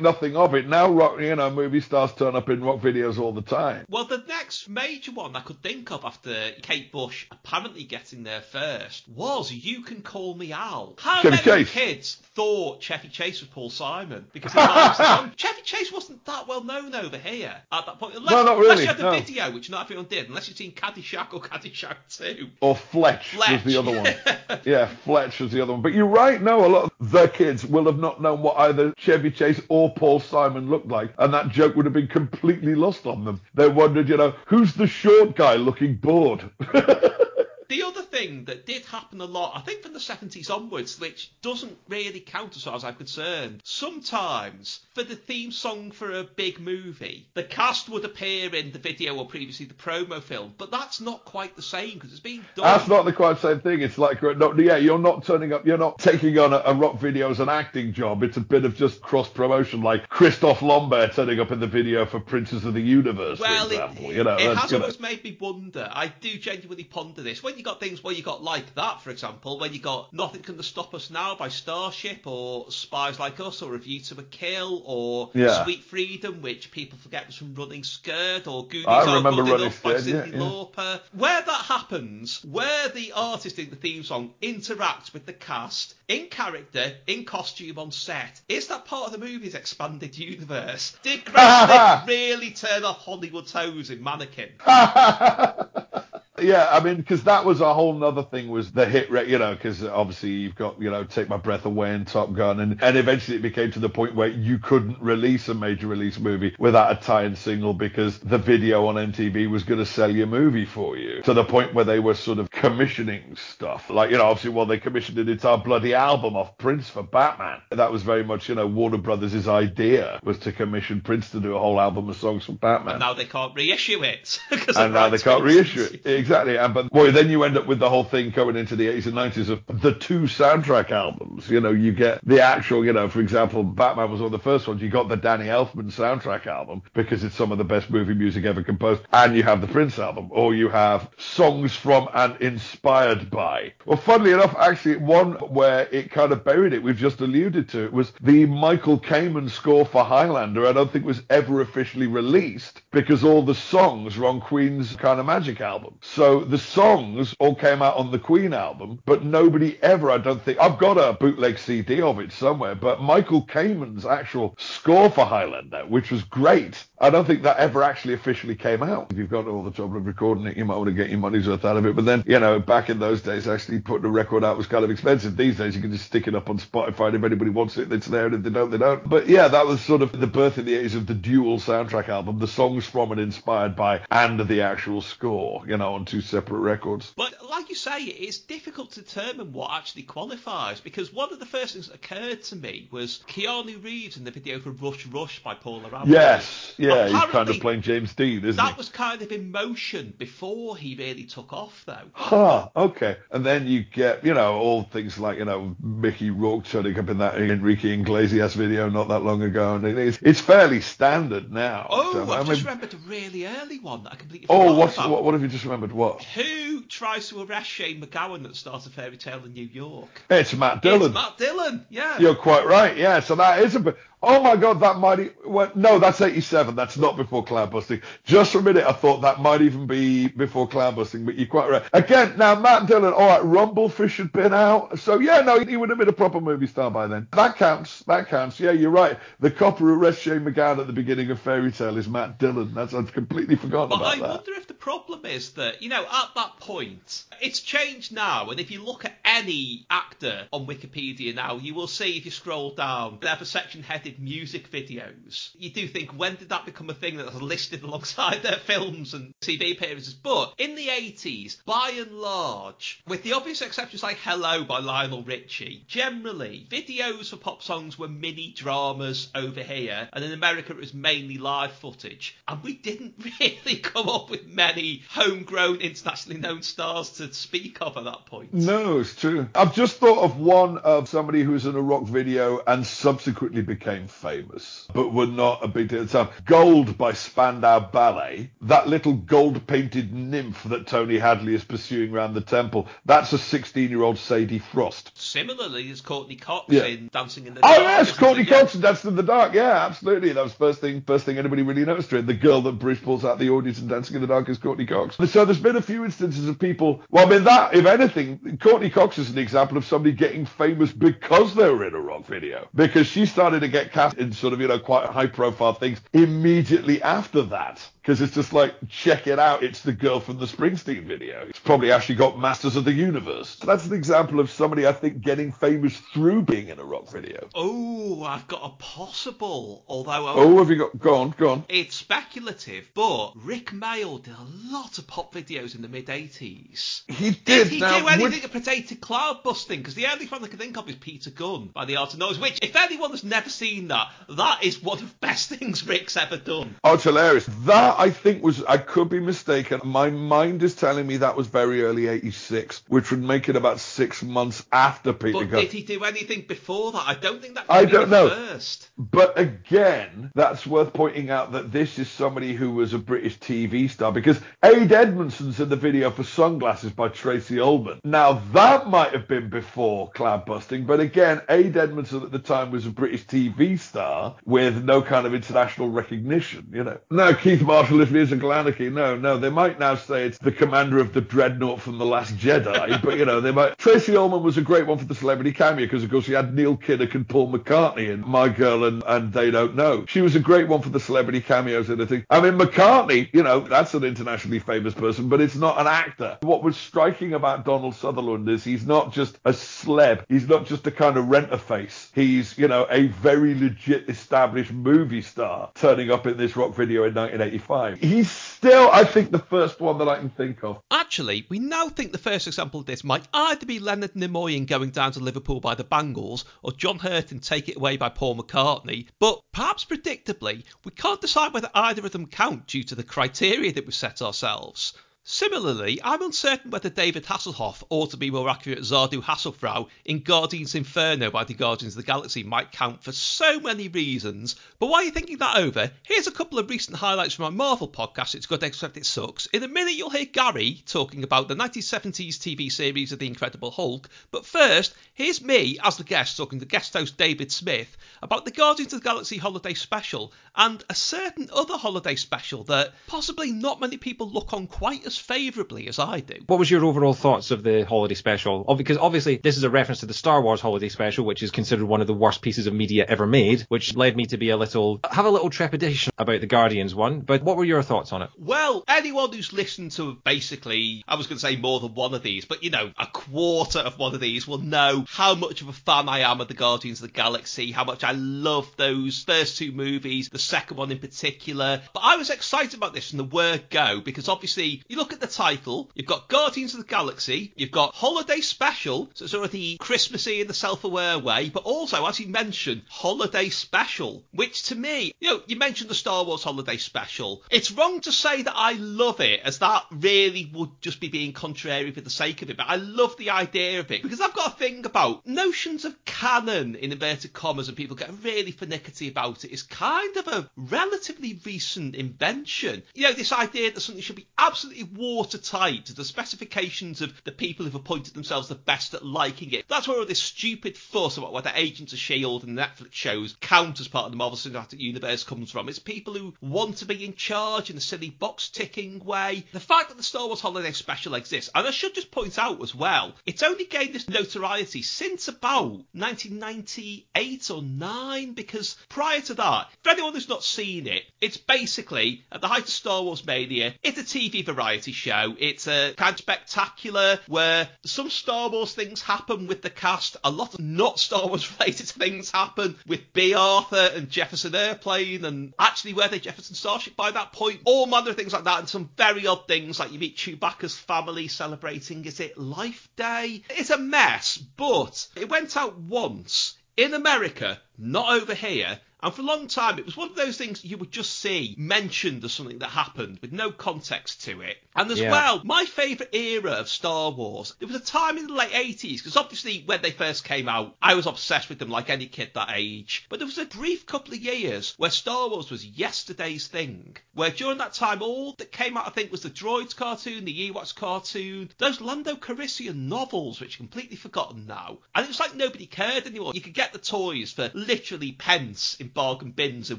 Speaker 6: nothing of it. Now, rock, you know, movie stars turn up in rock videos all the time.
Speaker 2: Well, the next major one I could think of after Kate Bush apparently getting there first was You Can Call Me Al. How
Speaker 6: Chevy
Speaker 2: many
Speaker 6: Chase.
Speaker 2: kids thought Chevy Chase was Paul Simon? Because he rhymes the song. Chevy Chase wasn't that well known over here at that point. Unless,
Speaker 6: No, not really.
Speaker 2: Unless you had the
Speaker 6: no.
Speaker 2: video, which not everyone did. Unless you've seen Caddyshack or Caddyshack 2.
Speaker 6: Or Fletch,
Speaker 2: Fletch.
Speaker 6: was the other one. yeah, Fletch was the other one. But you're right, no, a lot of the kids will have not known what either Chevy Chase or Paul Simon looked like, and that joke would have been completely lost on them. They wondered, you know, who's the short guy looking bored?
Speaker 2: The other thing that did happen a lot, I think from the 70s onwards, which doesn't really count as far as I'm concerned, sometimes for the theme song for a big movie, the cast would appear in the video or previously the promo film, but that's not quite the same because it's being done.
Speaker 6: That's not the quite same thing. It's like, uh, no, yeah, you're not turning up, you're not taking on a, a rock video as an acting job. It's a bit of just cross promotion, like Christophe Lambert turning up in the video for Princes of the Universe,
Speaker 2: well,
Speaker 6: for
Speaker 2: it,
Speaker 6: example. you know,
Speaker 2: it has always made me wonder. I do genuinely ponder this. When you got things where you got like that, for example, when you got Nothing Can Stop Us Now by Starship, or Spies Like Us, or A View to a Kill, or
Speaker 6: Yeah.
Speaker 2: Sweet Freedom, which people forget was from Running Scared, or Goonies
Speaker 6: I
Speaker 2: Are
Speaker 6: remember
Speaker 2: Good
Speaker 6: Running
Speaker 2: Enough by
Speaker 6: Scared, yeah, yeah.
Speaker 2: Lauper. Where that happens, where the artist in the theme song interacts with the cast in character, in costume on set, is that part of the movie's expanded universe? Did Grace Slick really turn off Hollywood's hose in Mannequin?
Speaker 6: Yeah, I mean, because that was a whole nother thing was the hit rate, you know, because obviously you've got, you know, Take My Breath Away and Top Gun, and, and eventually it became to the point where you couldn't release a major release movie without a tie-in single because the video on MTV was going to sell your movie for you. To the point where they were sort of commissioning stuff. Like, you know, obviously, well, they commissioned an entire bloody album off Prince for Batman. That was very much, you know, Warner Brothers' idea was to commission Prince to do a whole album of songs for Batman
Speaker 2: And now they can't reissue it.
Speaker 6: and now they can't reissue it. Exactly. And but boy, then you end up with the whole thing going into the 80s and 90s of the two soundtrack albums. You know, you get the actual, you know, for example, Batman was one of the first ones. You got the Danny Elfman soundtrack album because it's some of the best movie music ever composed, and you have the Prince album, or you have songs from and inspired by. Well, funnily enough, actually, one where it kind of buried it, we've just alluded to it, was the Michael Kamen score for Highlander. I don't think was ever officially released because all the songs were on Queen's kind of Magic album. So the songs all came out on the Queen album, but nobody ever, I don't think, I've got a bootleg CD of it somewhere, but Michael Kamen's actual score for Highlander, which was great, I don't think that ever actually officially came out. If you've got all the trouble of recording it, you might want to get your money's worth out of it. But then, you know, back in those days, actually putting a record out was kind of expensive. These days, you can just stick it up on Spotify, and if anybody wants it, it's there, and if they don't, they don't. But yeah, that was sort of the birth in the 80s of the dual soundtrack album, the songs from and inspired by, and the actual score, you know, on two separate records.
Speaker 2: But like you say, it's difficult to determine what actually qualifies because one of the first things that occurred to me was Keanu Reeves in the video for Rush Rush by Paula Abdul.
Speaker 6: Yes, yeah, he's kind of playing James Dean, isn't
Speaker 2: That
Speaker 6: he?
Speaker 2: was kind of in motion before he really took off, though.
Speaker 6: Huh, okay. And then you get, you know, all things like, you know, Mickey Rourke turning up in that Enrique Iglesias video not that long ago. And it's, it's fairly standard now.
Speaker 2: Oh,
Speaker 6: So,
Speaker 2: I've
Speaker 6: I
Speaker 2: just remembered a really early one that I completely
Speaker 6: Oh,
Speaker 2: forgot
Speaker 6: what's,
Speaker 2: about.
Speaker 6: what, what have you just remembered? What?
Speaker 2: Who tries to arrest Shane MacGowan at the start of Fairy Tale in New York?
Speaker 6: It's Matt Dillon.
Speaker 2: It's Matt Dillon, yeah.
Speaker 6: You're quite right. Yeah. So that is a bit. Oh my God, that might. e- Well, no, that's 87. That's not before Cloudbusting. Just for a minute, I thought that might even be before Cloudbusting, but you're quite right. Again, now Matt Dillon. All right, Rumblefish had been out, so yeah, no, he would have been a proper movie star by then. That counts. That counts. Yeah, you're right. The copper who arrests Shane MacGowan at the beginning of Fairy Tale is Matt Dillon. That's I've completely forgotten
Speaker 2: But
Speaker 6: about
Speaker 2: I
Speaker 6: that.
Speaker 2: wonder if the problem is that, you know, at that point, it's changed now, and if you look at any actor on Wikipedia now, you will see if you scroll down, they have a section headed music videos. You do think, when did that become a thing that's listed alongside their films and TV appearances? But in the 80s, by and large, with the obvious exceptions like Hello by Lionel Richie, generally, videos for pop songs were mini dramas over here, and in America it was mainly live footage. And we didn't really come up with many homegrown, internationally known stars to speak of at that point.
Speaker 6: No, it's true. I've just thought of one of somebody who was in a rock video and subsequently became famous, but were not a big deal at the time. Gold by Spandau Ballet, that little gold painted nymph that Tony Hadley is pursuing around the temple, that's a 16 year old Sadie Frost.
Speaker 2: Similarly, there's Courteney Cox
Speaker 6: Yeah.
Speaker 2: in Dancing in the Dark.
Speaker 6: Oh
Speaker 2: Dark.
Speaker 6: yes, Courteney
Speaker 2: it?
Speaker 6: Cox in Dancing in the Dark. Yeah, absolutely. That was first thing, first thing anybody really noticed her in. The girl that Bruce pulls out the audience in Dancing in the Dark is Courteney Cox. So there's been a few instances of people. Well, I mean that, if anything, Courteney Cox is an example of somebody getting famous because they were in a rock video. Because she started to get cast in sort of you know quite high profile things immediately after that. Because it's just like, check it out, it's the girl from the Springsteen video. It's probably actually got Masters of the Universe. That's an example of somebody, I think, getting famous through being in a rock video.
Speaker 2: Oh, I've got a possible, although
Speaker 6: Oh, have you got? Go on, go on.
Speaker 2: it's speculative, but Rik Mayall did a lot of pop videos in the mid 80s.
Speaker 6: He
Speaker 2: Did
Speaker 6: did.
Speaker 2: he
Speaker 6: now,
Speaker 2: do anything
Speaker 6: would-
Speaker 2: that to cloud busting? Because the only one I can think of is Peter Gunn by The Art of Noise, which, if anyone has never seen that, that is one of the best things Rik's ever done.
Speaker 6: Oh, it's hilarious. That I think was. I could be mistaken. My mind is telling me that was very early '86, which would make it about six months after Peter
Speaker 2: But
Speaker 6: Gunn.
Speaker 2: did he do anything before that? I don't think that
Speaker 6: I
Speaker 2: be
Speaker 6: don't
Speaker 2: the
Speaker 6: know.
Speaker 2: first.
Speaker 6: But again, that's worth pointing out that this is somebody who was a British TV star because Ade Edmondson's in the video for Sunglasses by Tracey Ullman. Now that might have been before Cloud Busting, but again, Ade Edmondson at the time was a British TV star with no kind of international recognition, you know. No, Keith Marshall is musical anarchy. No, no, they might now say it's the commander of the dreadnought from The Last Jedi, but you know, they might. Tracey Ullman was a great one for the celebrity cameo because, of course, he had Neil Kinnock and Paul McCartney in My Girl and, and They Don't Know. She was a great one for the celebrity cameos and I think. I mean, McCartney, you know, that's an internationally famous person, but it's not an actor. What was striking about Donald Sutherland is he's not just a sleb, He's not just a kind of rent a face. He's, you know, a very legit established movie star turning up in this rock video in 1985. He's still, I think, the first one that I can think of.
Speaker 2: Actually, we now think the first example of this might either be Leonard Nimoy in going down to Liverpool by the Bangles or John Hurt in Take It Away by Paul McCartney, but perhaps predictably, we can't decide whether either of them count due to the criteria that we set ourselves. Similarly, I'm uncertain whether David Hasselhoff, or to be more accurate, Zardu Hasselfrau, in Guardians Inferno by the Guardians of the Galaxy might count for so many reasons. But while you're thinking that over, here's a couple of recent highlights from our Marvel podcast, It's Good Except It Sucks. In a minute, you'll hear Gary talking about the 1970s TV series of The Incredible Hulk. But first, here's me as the guest talking to guest host David Smith about the Guardians of the Galaxy holiday special and a certain other holiday special that possibly not many people look on quite as as favourably as I do.
Speaker 9: What was your overall thoughts of the holiday special? Because obviously this is a reference to the Star Wars holiday special, which is considered one of the worst pieces of media ever made, which led me to be a little have a little trepidation about the Guardians one. But what were your thoughts on it?
Speaker 2: Well, anyone who's listened to basically, I was going to say more than one of these, but you know, a quarter of one of these will know how much of a fan I am of the Guardians of the Galaxy, how much I love those first two movies, the second one in particular. But I was excited about this from the word go because obviously you look at the title, you've got Guardians of the Galaxy, you've got Holiday Special, so sort of the Christmassy in the self-aware way, but also, as you mentioned, Holiday Special, which to me, you know, you mentioned the Star Wars Holiday Special. It's wrong to say that I love it, as that really would just be being contrary for the sake of it, but I love the idea of it. Because I've got a thing about notions of canon in inverted commas and people get really finicky about it. Is kind of a relatively recent invention. You know, this idea that something should be absolutely watertight to the specifications of the people who've appointed themselves the best at liking it. That's where all this stupid fuss about whether Agents of S.H.I.E.L.D. and Netflix shows count as part of the Marvel Cinematic Universe comes from. It's people who want to be in charge in a silly box ticking way. The fact that the Star Wars Holiday Special exists, and I should just point out as well, it's only gained this notoriety since about 1998 or 9, because prior to that, for anyone who's not seen it, it's basically, at the height of Star Wars mania, it's a TV variety show. It's a kind of spectacular where some Star Wars things happen with the cast, a lot of not Star Wars related things happen with Bea Arthur and Jefferson Airplane, and actually were they Jefferson Starship by that point? All manner of things like that, and some very odd things like you meet Chewbacca's family celebrating, is it Life Day? It's a mess, but it went out once in America, not over here. And for a long time, it was one of those things you would just see mentioned as something that happened with no context to it. And as
Speaker 9: Yeah.
Speaker 2: well, my favourite era of Star Wars, there was a time in the late 80s, because obviously when they first came out, I was obsessed with them like any kid that age. But there was a brief couple of years where Star Wars was yesterday's thing, where during that time, all that came out, I think, was the Droids cartoon, the Ewoks cartoon, those Lando Calrissian novels, which are completely forgotten now. And it was like nobody cared anymore. You could get the toys for literally pence in bargain bins in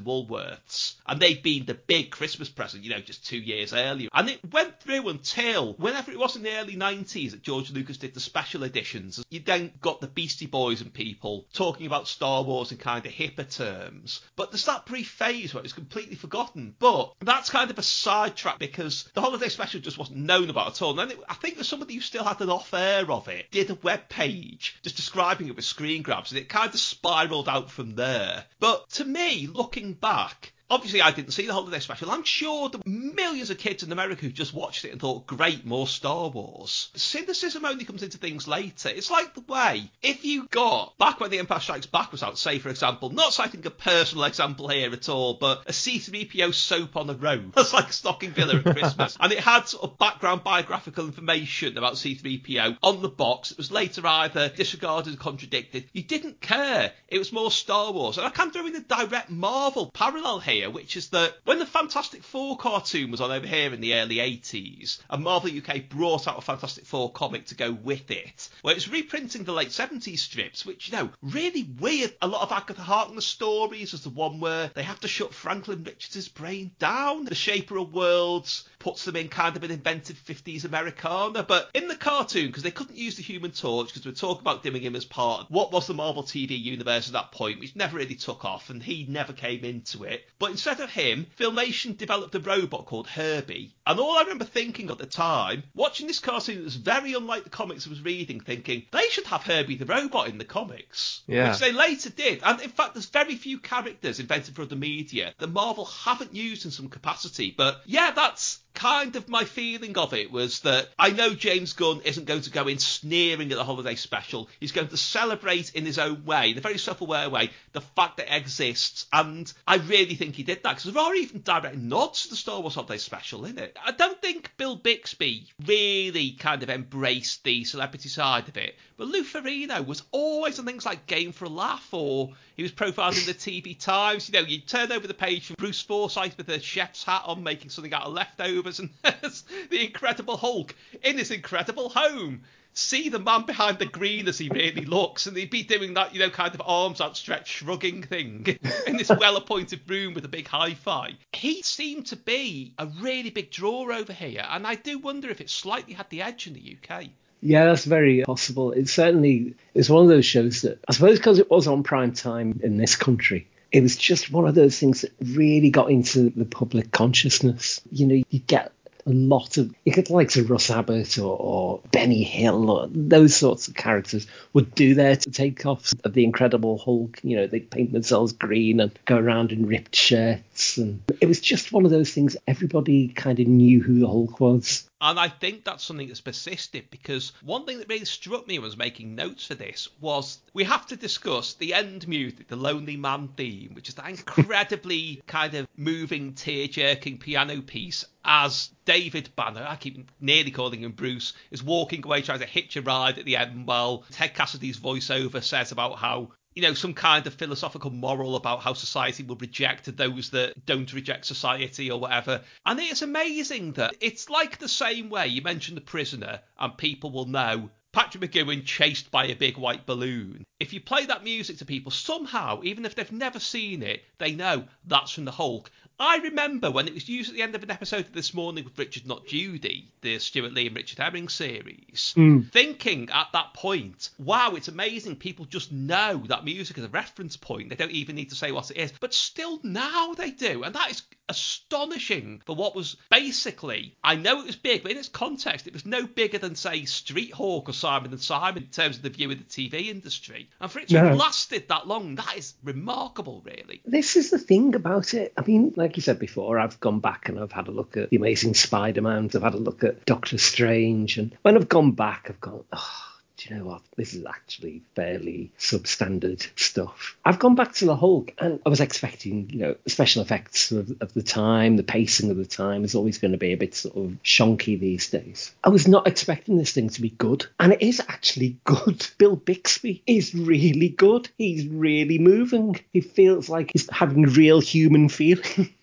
Speaker 2: Woolworths. And they'd been the big Christmas present, you know, just two years earlier. And it went through until whenever it was in the early 90s that George Lucas did the special editions. You then got the Beastie Boys and people talking about Star Wars in kind of hipper terms. But there's that brief phase where it was completely forgotten. But that's kind of a sidetrack because the holiday special just wasn't known about at all. And it, I think there's somebody who still had an off air of it, did a web page just describing it with screen grabs, and it kind of spiraled out from there. But to me, looking back, Obviously, I didn't see the whole holiday special. I'm sure there were millions of kids in America who just watched it and thought, great, more Star Wars. Cynicism only comes into things later. It's like the way, if you got, back when The Empire Strikes Back was out, say, for example, not citing a personal example here at all, but a C3PO soap on the road. That's like a stocking filler at Christmas. and it had sort of background biographical information about C3PO on the box. It was later either disregarded or contradicted. You didn't care. It was more Star Wars. And I can't throw in a direct Marvel parallel here, which is that when the Fantastic Four cartoon was on over here in the early 80s, and Marvel UK brought out a Fantastic Four comic to go with it, where it's reprinting the late 70s strips, which, you know, really weird. A lot of Agatha Harkness stories. There's the one where they have to shut Franklin Richards' brain down. The Shaper of Worlds puts them in kind of an invented 50s Americana. But in the cartoon, because they couldn't use the Human Torch, because we're talking about dimming him as part of what was the Marvel TV universe at that point, which never really took off, and he never came into it. But instead of him, Filmation developed a robot called Herbie. And all I remember thinking at the time, watching this cartoon that was very unlike the comics I was reading, thinking they should have Herbie the robot in the comics.
Speaker 9: Yeah.
Speaker 2: Which they later did. And in fact, there's very few characters invented for other media that Marvel haven't used in some capacity. But yeah, that's kind of my feeling of it was that I know James Gunn isn't going to go in sneering at the holiday special. He's going to celebrate in his own way, in a very self-aware way, the fact that it exists. And I really think he did that because there are even direct nods to the Star Wars holiday special in it. I don't think Bill Bixby really kind of embraced the celebrity side of it. But Lou Ferrigno was always on things like Game for a Laugh or he was profiled in the TV Times. You know, you turn over the page from Bruce Forsyth with a chef's hat on making something out of leftovers and there's the Incredible Hulk in his incredible home. See the man behind the green as he really looks, and he'd be doing that, you know, kind of arms outstretched, shrugging thing in this well appointed room with a big hi fi. He seemed to be a really big draw over here, and I do wonder if it slightly had the edge in the UK.
Speaker 10: Yeah, that's very possible. It certainly is one of those shows that, I suppose, because it was on prime time in this country, it was just one of those things that really got into the public consciousness. You know, you get a lot of you get likes of Russ Abbot or, or Benny Hill or those sorts of characters would do their takeoffs of the Incredible Hulk. You know, they'd paint themselves green and go around in ripped shirts, and it was just one of those things. Everybody kind of knew who the Hulk was.
Speaker 2: And I think that's something that's persisted because one thing that really struck me when I was making notes for this was we have to discuss the end music, the Lonely Man theme, which is that incredibly kind of moving, tear jerking piano piece as David Banner, I keep nearly calling him Bruce, is walking away trying to hitch a ride at the end while Ted Cassidy's voiceover says about how you know, some kind of philosophical moral about how society will reject those that don't reject society or whatever. And it's amazing that it's like the same way you mentioned the prisoner, and people will know Patrick McGoohan chased by a big white balloon. If you play that music to people, somehow, even if they've never seen it, they know that's from the Hulk. I remember when it was used at the end of an episode of This Morning with Richard Not Judy, the Stewart Lee and Richard Herring series,
Speaker 10: Mm.
Speaker 2: thinking at that point, wow, it's amazing. People just know that music is a reference point. They don't even need to say what it is. But still now they do. And that is astonishing for what was basically, I know it was big, but in its context, it was no bigger than, say, Street Hawk or Simon and Simon in terms of the view of the TV industry. And for it to
Speaker 10: No.
Speaker 2: have lasted that long, that is remarkable, really.
Speaker 10: This is the thing about it. I mean, like you said before, I've gone back and I've had a look at The Amazing Spider Man, I've had a look at Doctor Strange, and when I've gone back, I've gone, oh, do you know what? This is actually fairly substandard stuff. I've gone back to the Hulk, and I was expecting, you know, special effects of, of the time, the pacing of the time is always going to be a bit sort of shonky these days. I was not expecting this thing to be good, and it is actually good. Bill Bixby is really good. He's really moving. He feels like he's having real human feelings.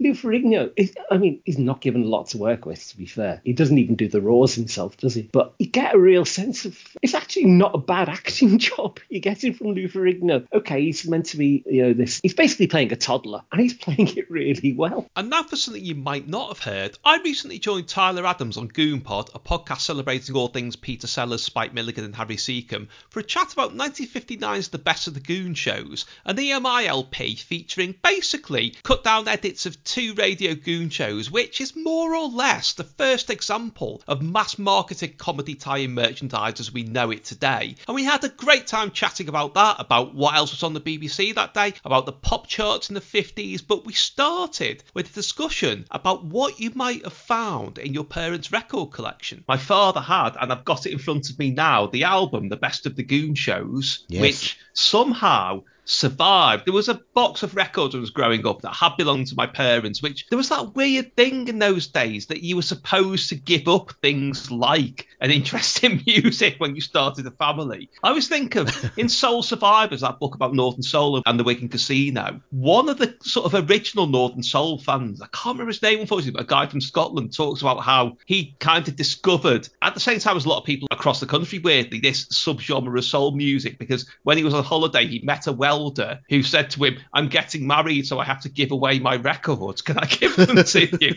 Speaker 10: Lou Ferrigno, is, I mean, he's not given a lot to work with, to be fair. He doesn't even do the roars himself, does he? But you get a real sense of it's actually not a bad acting job. You get it from Lou Ferrigno. Okay, he's meant to be, you know, this. He's basically playing a toddler, and he's playing it really well.
Speaker 2: And now for something you might not have heard, I recently joined Tyler Adams on Goon Pod, a podcast celebrating all things Peter Sellers, Spike Milligan, and Harry Secombe, for a chat about 1959's The Best of the Goon Shows, an EMI LP featuring basically cut down edits of two radio Goon shows, which is more or less the first example of mass marketed comedy tie in merchandise as we know it today. And we had a great time chatting about that, about what else was on the BBC that day, about the pop charts in the 50s, but we started with a discussion about what you might have found in your parents' record collection. My father had, and I've got it in front of me now, the album, The Best of the Goon Shows,
Speaker 11: Yes.
Speaker 2: which somehow survived. There was a box of records when I was growing up that had belonged to my parents, which there was that weird thing in those days that you were supposed to give up things like an interest in music when you started a family. I always think of in Soul Survivors, that book about Northern Soul and the Wigan Casino, one of the sort of original Northern Soul fans, I can't remember his name unfortunately, but a guy from Scotland talks about how he kind of discovered, at the same time as a lot of people across the country, weirdly, this subgenre of soul music because when he was on holiday, he met a welder who said to him, I'm getting married, so I have to give away my records. Can I give them to you?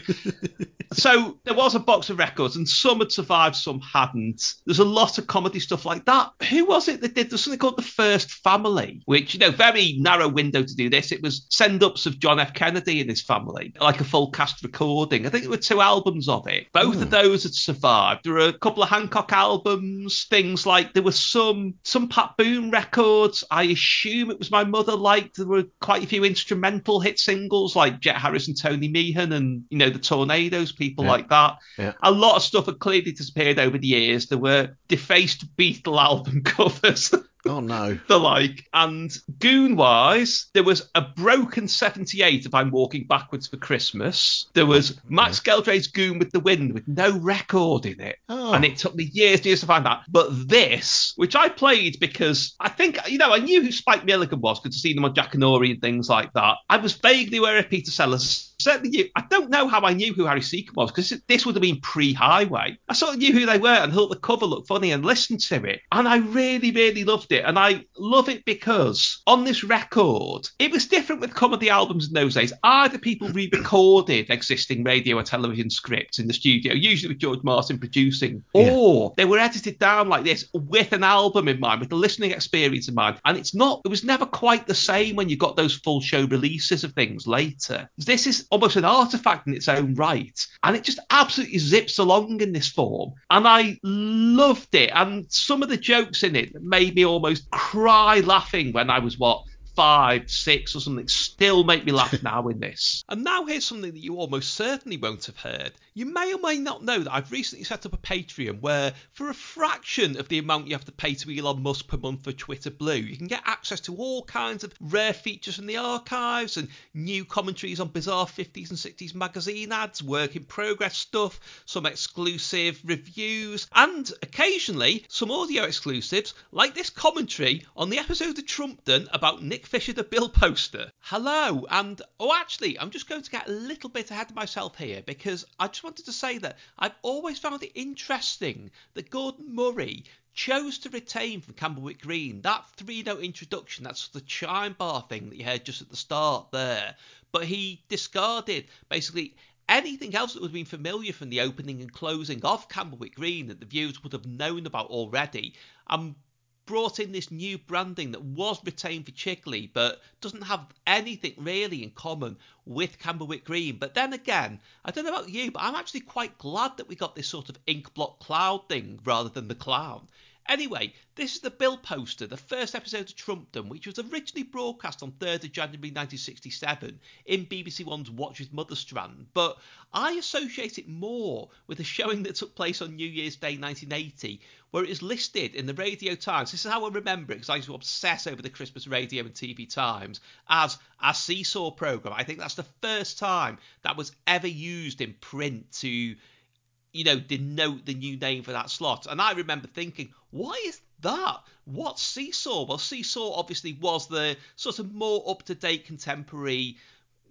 Speaker 2: so there was a box of records, and some had survived, some hadn't. There's a lot of comedy stuff like that. Who was it that did? There's something called The First Family, which, you know, very narrow window to do this. It was send ups of John F. Kennedy and his family, like a full cast recording. I think there were two albums of it. Both of hmm. those had survived. There were a couple of Hancock albums, things like there were some some Pat Boone records. I assume it was my mother liked. There were quite a few instrumental hit singles like Jet Harris and Tony Meehan and, you know, the Tornados, people
Speaker 11: Yeah.
Speaker 2: like that.
Speaker 11: Yeah.
Speaker 2: A lot of stuff had clearly disappeared over the years. There were defaced Beatle album covers.
Speaker 11: Oh no.
Speaker 2: the like. And goon wise, there was a broken 78 if I'm walking backwards for Christmas. There was Max Geldray's Goon with the Wind with no record in it.
Speaker 11: Oh.
Speaker 2: And it took me years, and years to find that. But this, which I played because I think, you know, I knew who Spike Milligan was because I'd seen him on Jackanory and things like that. I was vaguely aware of Peter Sellers.
Speaker 11: Certainly knew. I don't know how I knew who Harry Secombe was because this would have been pre-Highway. I sort of knew who they were and thought the cover looked funny and listened to it, and I really, really loved it. And I love it because on this record, it was different with the albums in those days. Either people re-recorded existing radio or television scripts in the studio, usually with George Martin producing, or they were edited down like this with an album in mind, with the listening experience in mind. And it's not, it was never quite the same when you got those full show releases of things later. This is almost an artifact in its own right, and it just absolutely zips along in this form. And I loved it. And some of the jokes in it made me almost cry laughing when I was what five, six, or something still make me laugh now in this.
Speaker 2: And now here's something that you almost certainly won't have heard. You may or may not know that I've recently set up a Patreon where, for a fraction of the amount you have to pay to Elon Musk per month for Twitter Blue, you can get access to all kinds of rare features from the archives and new commentaries on bizarre 50s and 60s magazine ads, work in progress stuff, some exclusive reviews, and occasionally some audio exclusives like this commentary on the episode of Trumpton about Nick Fisher the bill poster. Hello, and oh, actually, I'm just going to get a little bit ahead of myself here because I just wanted to say that I've always found it interesting that Gordon Murray chose to retain from Camberwick Green that three note introduction, that's the chime bar thing that you heard just at the start there. But he discarded basically anything else that would have been familiar from the opening and closing of Camberwick Green that the viewers would have known about already. And brought in this new branding that was retained for Chigley, but doesn't have anything really in common with Camberwick Green. But then again, I don't know about you, but I'm actually quite glad that we got this sort of ink blot cloud thing rather than the clown. Anyway, this is the bill poster, the first episode of Trumpton, which was originally broadcast on 3rd of January 1967 in BBC One's Watch with Mother Strand, but I associate it more with a showing that took place on New Year's Day 1980, where it is listed in the Radio Times. This is how I remember it, because I used to obsess over the Christmas radio and TV Times as a seesaw programme. I think that's the first time that was ever used in print to you know, denote the new name for that slot. And I remember thinking, why is that? What's Seesaw? Well, Seesaw obviously was the sort of more up to date contemporary,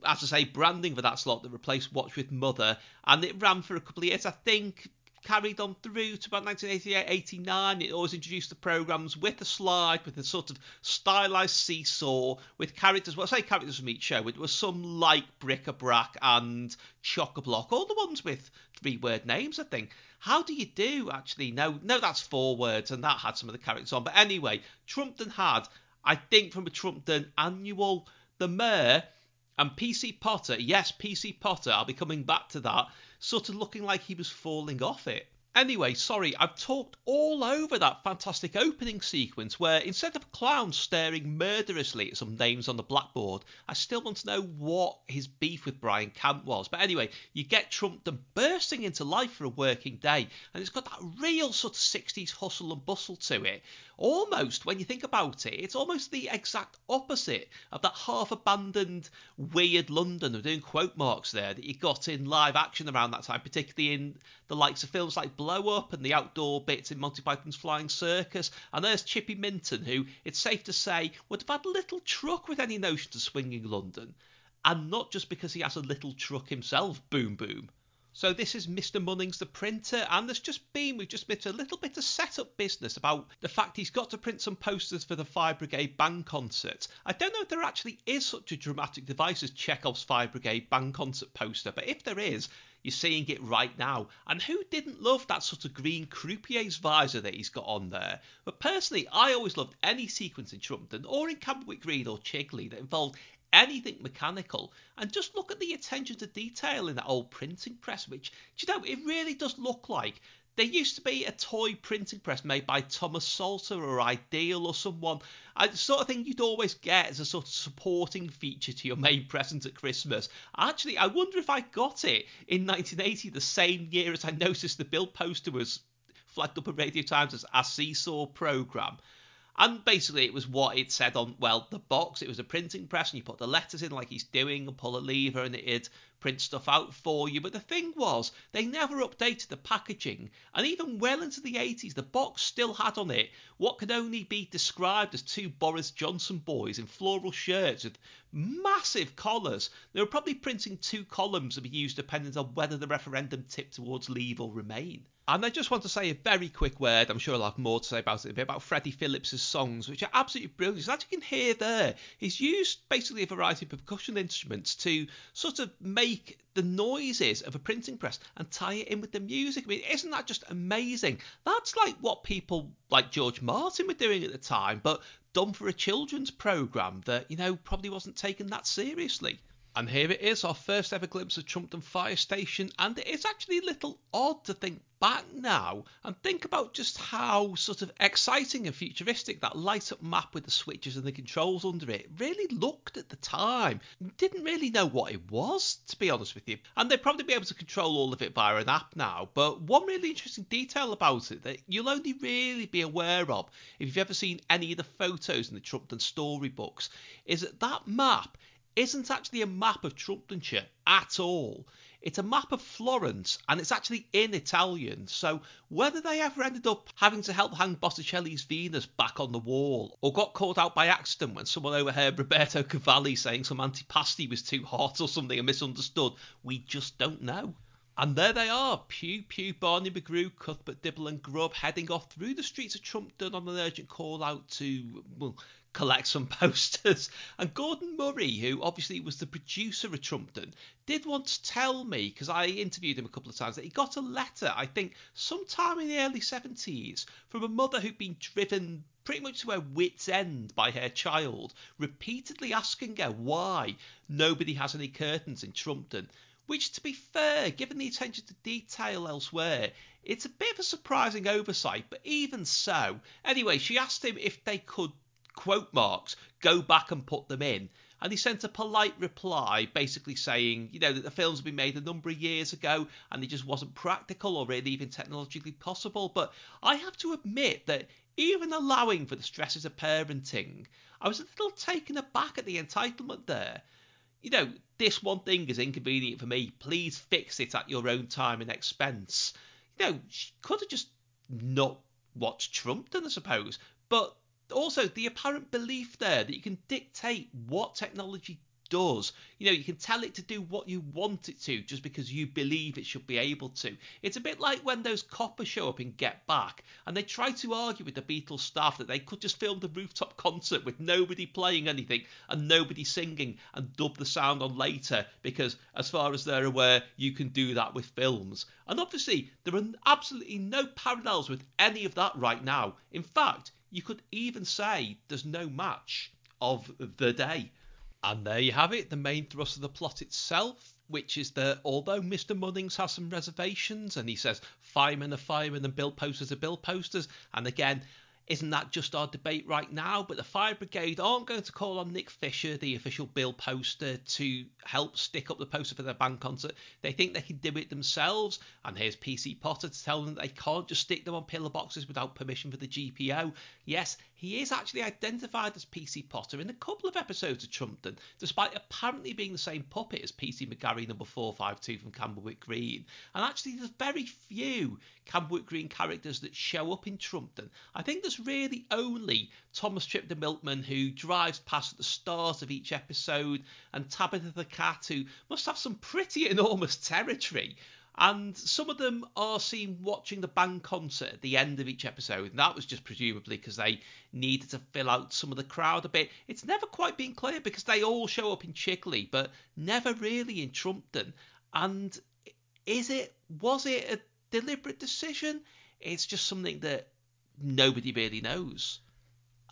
Speaker 2: as I say, branding for that slot that replaced Watch with Mother. And it ran for a couple of years. I think carried on through to about 1988 89. It always introduced the programs with a slide, with a sort of stylized seesaw, with characters, well, I say characters from each show. It was some like Bric a Brac and Chock a Block, all the ones with three word names, I think. How do you do actually? No, no, that's four words, and that had some of the characters on. But anyway, Trumpton had, I think, from a Trumpton annual, the mayor and PC Potter, yes, PC Potter, I'll be coming back to that, sort of looking like he was falling off it. Anyway, sorry, I've talked all over that fantastic opening sequence where instead of a clown staring murderously at some names on the blackboard, I still want to know what his beef with Brian Cant was. But anyway, you get Trumpton bursting into life for a working day, and it's got that real sort of 60s hustle and bustle to it. Almost, when you think about it, it's almost the exact opposite of that half abandoned, weird London of doing quote marks there that you got in live action around that time, particularly in the likes of films like Blow Up and the outdoor bits in Monty Python's Flying Circus. And there's Chippy Minton, who it's safe to say would have had little truck with any notion to swinging London. And not just because he has a little truck himself, boom boom. So this is Mr. Munnings, the printer, and there's just been, we've just been a little bit of setup business about the fact he's got to print some posters for the Fire Brigade band concert. I don't know if there actually is such a dramatic device as Chekhov's Fire Brigade band concert poster, but if there is, you're seeing it right now. And who didn't love that sort of green croupier's visor that he's got on there? But personally, I always loved any sequence in Trumpton or in Camberwick Green or Chigley that involved anything mechanical. And just look at the attention to detail in that old printing press, which, do you know, it really does look like there used to be a toy printing press made by Thomas Salter or Ideal or someone. The sort of thing you'd always get as a sort of supporting feature to your main present at Christmas. Actually, I wonder if I got it in 1980, the same year as I noticed the bill poster was flagged up at Radio Times as a seesaw programme. And basically, it was what it said on, well, the box. It was a printing press, and you put the letters in like he's doing and pull a lever, and it'd print stuff out for you. But the thing was, they never updated the packaging. And even well into the 80s, the box still had on it what could only be described as two Boris Johnson boys in floral shirts with massive collars. They were probably printing two columns to be used depending on whether the referendum tipped towards leave or remain. And I just want to say a very quick word, I'm sure I'll have more to say about it, a bit about Freddie Phillips' songs, which are absolutely brilliant. So as you can hear there, he's used basically a variety of percussion instruments to sort of make the noises of a printing press and tie it in with the music. I mean, isn't that just amazing? That's like what people like George Martin were doing at the time, but done for a children's programme that, you know, probably wasn't taken that seriously. And here it is, our first ever glimpse of Trumpton Fire Station, and it is actually a little odd to think back now and think about just how sort of exciting and futuristic that light up map with the switches and the controls under it really looked at the time. Didn't really know what it was, to be honest with you. And they'd probably be able to control all of it via an app now. But one really interesting detail about it that you'll only really be aware of if you've ever seen any of the photos in the Trumpton storybooks is that that map isn't actually a map of Trumptonshire at all. It's a map of Florence and it's actually in Italian. So whether they ever ended up having to help hang Botticelli's Venus back on the wall or got caught out by accident when someone overheard Roberto Cavalli saying some antipasti was too hot or something and misunderstood, we just don't know. And there they are, Pugh, Pugh, Barney McGrew, Cuthbert, Dibble and Grubb heading off through the streets of Trumpton on an urgent call out to, well, collect some posters. And Gordon Murray, who obviously was the producer of Trumpton, did once tell me, because I interviewed him a couple of times, that he got a letter, I think, sometime in the early 70s, from a mother who'd been driven pretty much to her wits' end by her child, repeatedly asking her why nobody has any curtains in Trumpton. Which, to be fair, given the attention to detail elsewhere, it's a bit of a surprising oversight, but even so. Anyway, she asked him if they could, quote marks, go back and put them in. And he sent a polite reply basically saying, you know, that the films had been made a number of years ago and it just wasn't practical or really even technologically possible. But I have to admit that even allowing for the stresses of parenting, I was a little taken aback at the entitlement there you know, this one thing is inconvenient for me. Please fix it at your own time and expense. You know, she could have just not watched Trumpton, I suppose. But also the apparent belief there that you can dictate what technology does. You know, you can tell it to do what you want it to just because you believe it should be able to. It's a bit like when those coppers show up in Get Back and they try to argue with the Beatles staff that they could just film the rooftop concert with nobody playing anything and nobody singing and dub the sound on later because, as far as they're aware, you can do that with films. And obviously, there are absolutely no parallels with any of that right now. In fact, you could even say there's no match of the day. And there you have it, the main thrust of the plot itself, which is that although Mr. Munnings has some reservations and he says firemen are firemen and bill posters are bill posters, and again, isn't that just our debate right now? But the Fire Brigade aren't going to call on Nick Fisher, the official bill poster, to help stick up the poster for their band concert. They think they can do it themselves. And here's PC Potter to tell them they can't just stick them on pillar boxes without permission for the GPO. Yes, he is actually identified as PC Potter in a couple of episodes of Trumpton, despite apparently being the same puppet as PC McGarry number 452 from Camberwick Green. And actually, there's very few Camberwick Green characters that show up in Trumpton. I think there's really only Thomas Tripp the Milkman who drives past at the start of each episode, and Tabitha the cat who must have some pretty enormous territory. And some of them are seen watching the band concert at the end of each episode, and that was just presumably because they needed to fill out some of the crowd a bit. It's never quite been clear because they all show up in Chigley, but never really in Trumpton. And is it, was it a deliberate decision? It's just something that nobody really knows.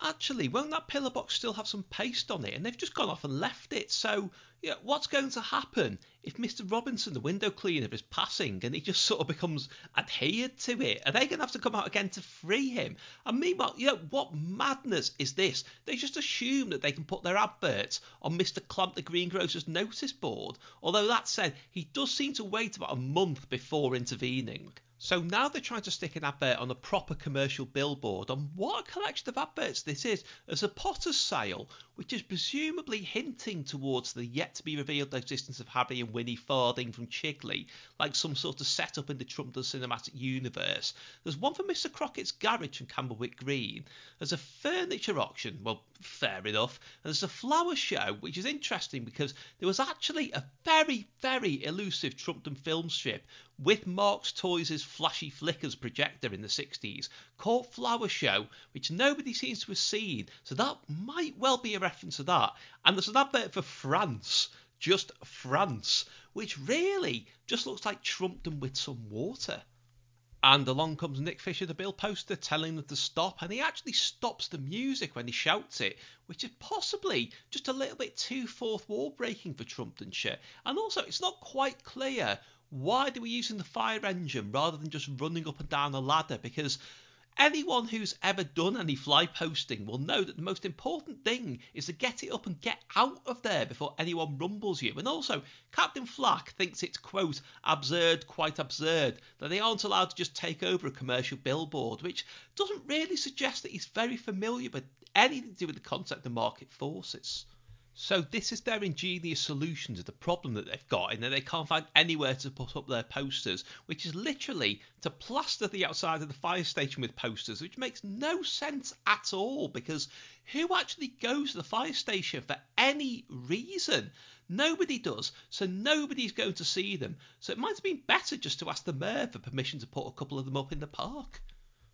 Speaker 2: Actually, won't that pillar box still have some paste on it? And they've just gone off and left it. So, yeah, what's going to happen if Mr. Robinson, the window cleaner, is passing and he just sort of becomes adhered to it? Are they going to have to come out again to free him? And meanwhile, you know, what madness is this? They just assume that they can put their adverts on Mr. Clamp the greengrocer's notice board. Although that said, he does seem to wait about a month before intervening. So now they're trying to stick an advert on a proper commercial billboard. And what a collection of adverts this is as a potter's sale, which is presumably hinting towards the yet to be revealed existence of Harry and Winnie Farthing from Chigley, like some sort of setup in the Trumpton cinematic universe. There's one for Mr. Crockett's garage from Camberwick Green. There's a furniture auction, well, fair enough. And there's a flower show, which is interesting because there was actually a very, very elusive Trumpton film strip with Marx Toys' flashy flickers projector in the 60s called Flower Show, which nobody seems to have seen. So that might well be a reference to that. And there's an advert for France, just France, which really just looks like Trumpton with some water. And along comes Nick Fisher, the bill poster, telling them to stop, and he actually stops the music when he shouts it, which is possibly just a little bit too fourth wall breaking for Trumptonshire. And also, it's not quite clear why they were using the fire engine rather than just running up and down a ladder, because Anyone who's ever done any fly posting will know that the most important thing is to get it up and get out of there before anyone rumbles you. And also, Captain Flack thinks it's, quote, absurd, quite absurd, that they aren't allowed to just take over a commercial billboard, which doesn't really suggest that he's very familiar with anything to do with the concept of market forces. So this is their ingenious solution to the problem that they've got in that they can't find anywhere to put up their posters, which is literally to plaster the outside of the fire station with posters, which makes no sense at all because who actually goes to the fire station for any reason? Nobody does, so nobody's going to see them. So it might have been better just to ask the mayor for permission to put a couple of them up in the park.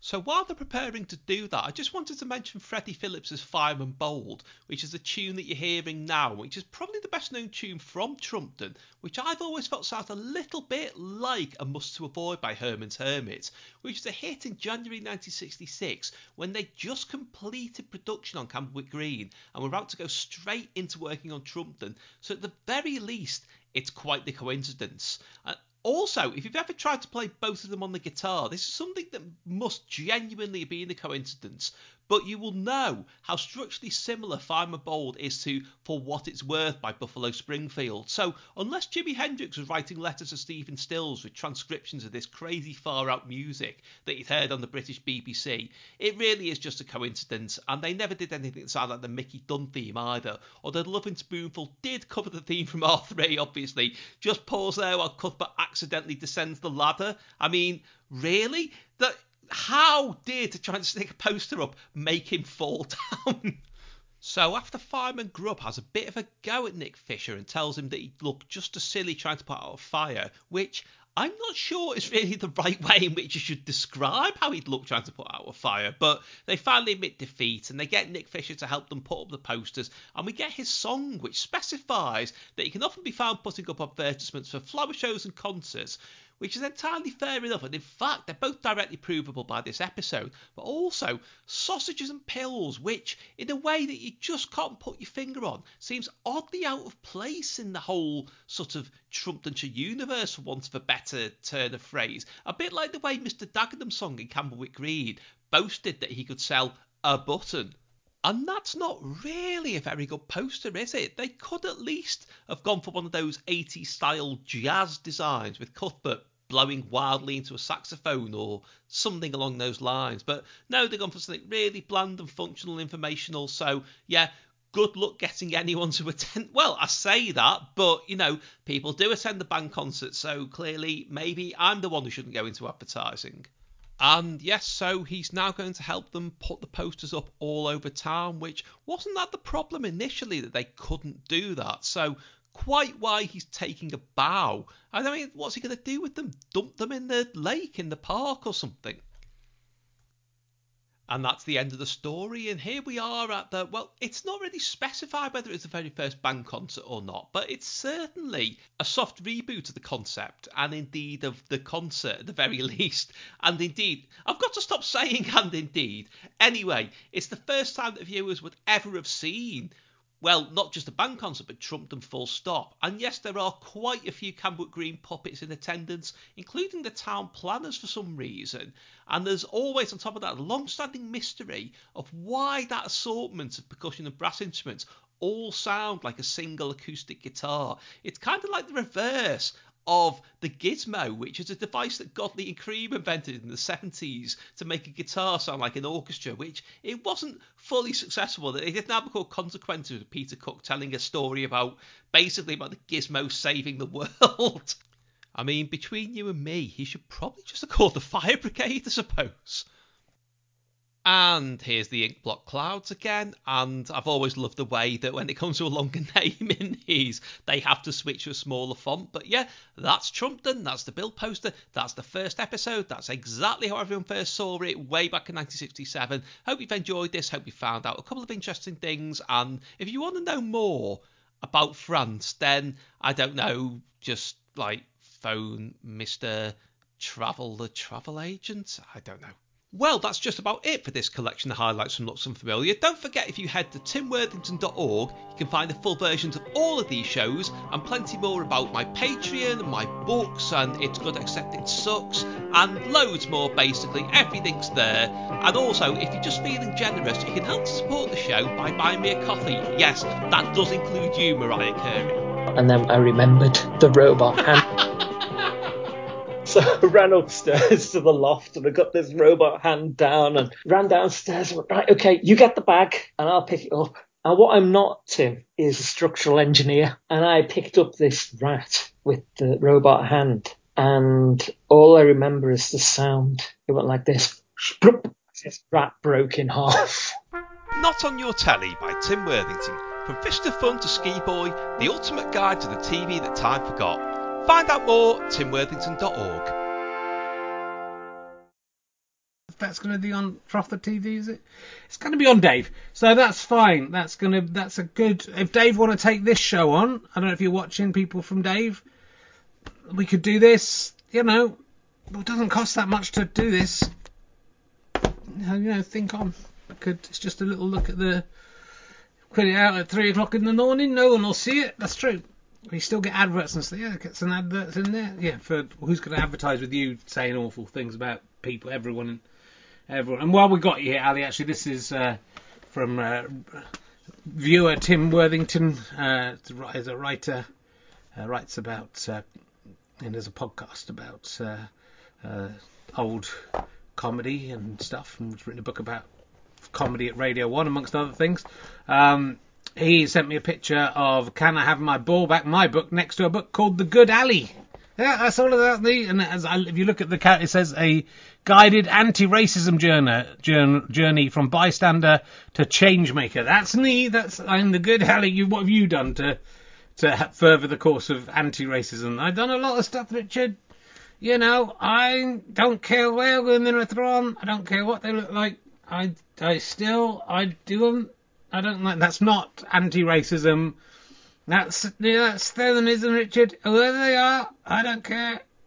Speaker 2: So while they're preparing to do that, I just wanted to mention Freddie Phillips's Fireman Bold, which is the tune that you're hearing now, which is probably the best known tune from Trumpton, which I've always felt sounds a little bit like A Must to Avoid by Herman's Hermits, which was a hit in January 1966 when they just completed production on Camberwick Green and were about to go straight into working on Trumpton. So at the very least, it's quite the coincidence. Uh, Also, if you've ever tried to play both of them on the guitar, this is something that must genuinely be a coincidence, but you will know how structurally similar Fireman Bold is to For What It's Worth by Buffalo Springfield. So, unless Jimi Hendrix was writing letters to Stephen Stills with transcriptions of this crazy far out music that he'd heard on the British BBC, it really is just a coincidence, and they never did anything that sounded like the Mickey Dunn theme either. Although the Lovin' Spoonful did cover the theme from R3, obviously. Just pause there while Cuthbert accidentally descends the ladder. I mean, really? That how did to try and stick a poster up make him fall down? So after Fireman Grubb has a bit of a go at Nick Fisher and tells him that he looked just as silly trying to put out a fire, which I'm not sure is really the right way in which you should describe how he'd look trying to put out a fire, but they finally admit defeat and they get Nick Fisher to help them put up the posters, and we get his song, which specifies that he can often be found putting up advertisements for flower shows and concerts, which is entirely fair enough, and in fact, they're both directly provable by this episode, but also sausages and pills, which, in a way that you just can't put your finger on, seems oddly out of place in the whole sort of Trumptonshire universe, for want of a better turn of phrase. A bit like the way Mr. Dagenham song in Camberwick Green boasted that he could sell a button. And that's not really a very good poster, is it? They could at least have gone for one of those 80s style jazz designs with Cuthbert blowing wildly into a saxophone or something along those lines. But no, they've gone for something really bland and functional, informational. So yeah, good luck getting anyone to attend. Well, I say that, but you know, people do attend the band concert, so clearly maybe I'm the one who shouldn't go into advertising. And yes, so he's now going to help them put the posters up all over town, which wasn't that the problem initially that they couldn't do that. So quite why he's taking a bow. I don't mean, what's he going to do with them? Dump them in the lake, in the park, or something? And that's the end of the story. And here we are at the well, it's not really specified whether it's the very first band concert or not, but it's certainly a soft reboot of the concept and indeed of the concert at the very least. And indeed, I've got to stop saying and indeed. Anyway, it's the first time that viewers would ever have seen well, not just a band concert, but Trumpton full stop. And yes, there are quite a few Camberwick Green puppets in attendance, including the town planners for some reason. And there's always, on top of that, a long standing mystery of why that assortment of percussion and brass instruments all sound like a single acoustic guitar. It's kind of like the reverse of the Gizmo, which is a device that Godley and Creme invented in the 70s to make a guitar sound like an orchestra, which it wasn't fully successful. It did now called Consequences with Peter Cook telling a story about basically about the Gizmo saving the world. I mean, between you and me, he should probably just have called the fire brigade, I suppose. And here's the Inkblot Clouds again. And I've always loved the way that when it comes to a longer name in these, they have to switch to a smaller font. But yeah, that's Trumpton. That's the bill poster. That's the first episode. That's exactly how everyone first saw it way back in 1967. Hope you've enjoyed this. Hope you found out a couple of interesting things. And if you want to know more about France, then I don't know, just like phone Mr. Travel, the travel agent. I don't know. Well, that's just about it for this collection of highlights from Looks Unfamiliar. Don't forget if you head to timworthington.org, you can find the full versions of all of these shows and plenty more about my Patreon and my books and It's Good Except It Sucks and loads more basically. Everything's there. And also, if you're just feeling generous, you can help to support the show by buying me a coffee. Yes, that does include you, Mariah Carey.
Speaker 1: And then I remembered the robot hand. So I ran upstairs to the loft and I got this robot hand down and ran downstairs and went, right, okay, you get the bag and I'll pick it up. And what I'm not, Tim, is a structural engineer. And I picked up this rat with the robot hand. And all I remember is the sound. It went like this. This rat broke in half.
Speaker 2: Not on Your Telly by Tim Worthington. From Fish to Fun to Ski Boy, the ultimate guide to the TV that time forgot. Find out more at timworthington.org.
Speaker 12: That's going to be on Froth the TV, is it? It's going to be on Dave, so that's fine. That's going to that's a good. If Dave want to take this show on, I don't know if you're watching people from Dave. We could do this. You know, it doesn't cost that much to do this. Uh, you know, think on. Could it's just a little look at the. Put it out at three o'clock in the morning. No one will see it. That's true. We still get adverts and stuff. Yeah, get some adverts in there. Yeah, for who's going to advertise with you saying awful things about people, everyone, everyone. And while we got you here, Ali, actually, this is uh, from uh, viewer Tim Worthington. Uh, is a writer, uh, writes about uh, and there's a podcast about uh, old comedy and stuff, and has written a book about comedy at Radio One, amongst other things. Um, he sent me a picture of Can I Have My Ball Back, my book, next to a book called The Good Alley. Yeah, that's all about the. And as I, if you look at the cat, it says a guided anti-racism journey, journey, journey from bystander to changemaker. That's me. That's I'm the good Alley. You, what have you done to to further the course of anti-racism? I've done a lot of stuff, Richard. You know, I don't care where women are thrown. I don't care what they look like. I I still I do them I don't like. That's not anti-racism. That's that's feminism, Richard. Whoever they are, I don't care.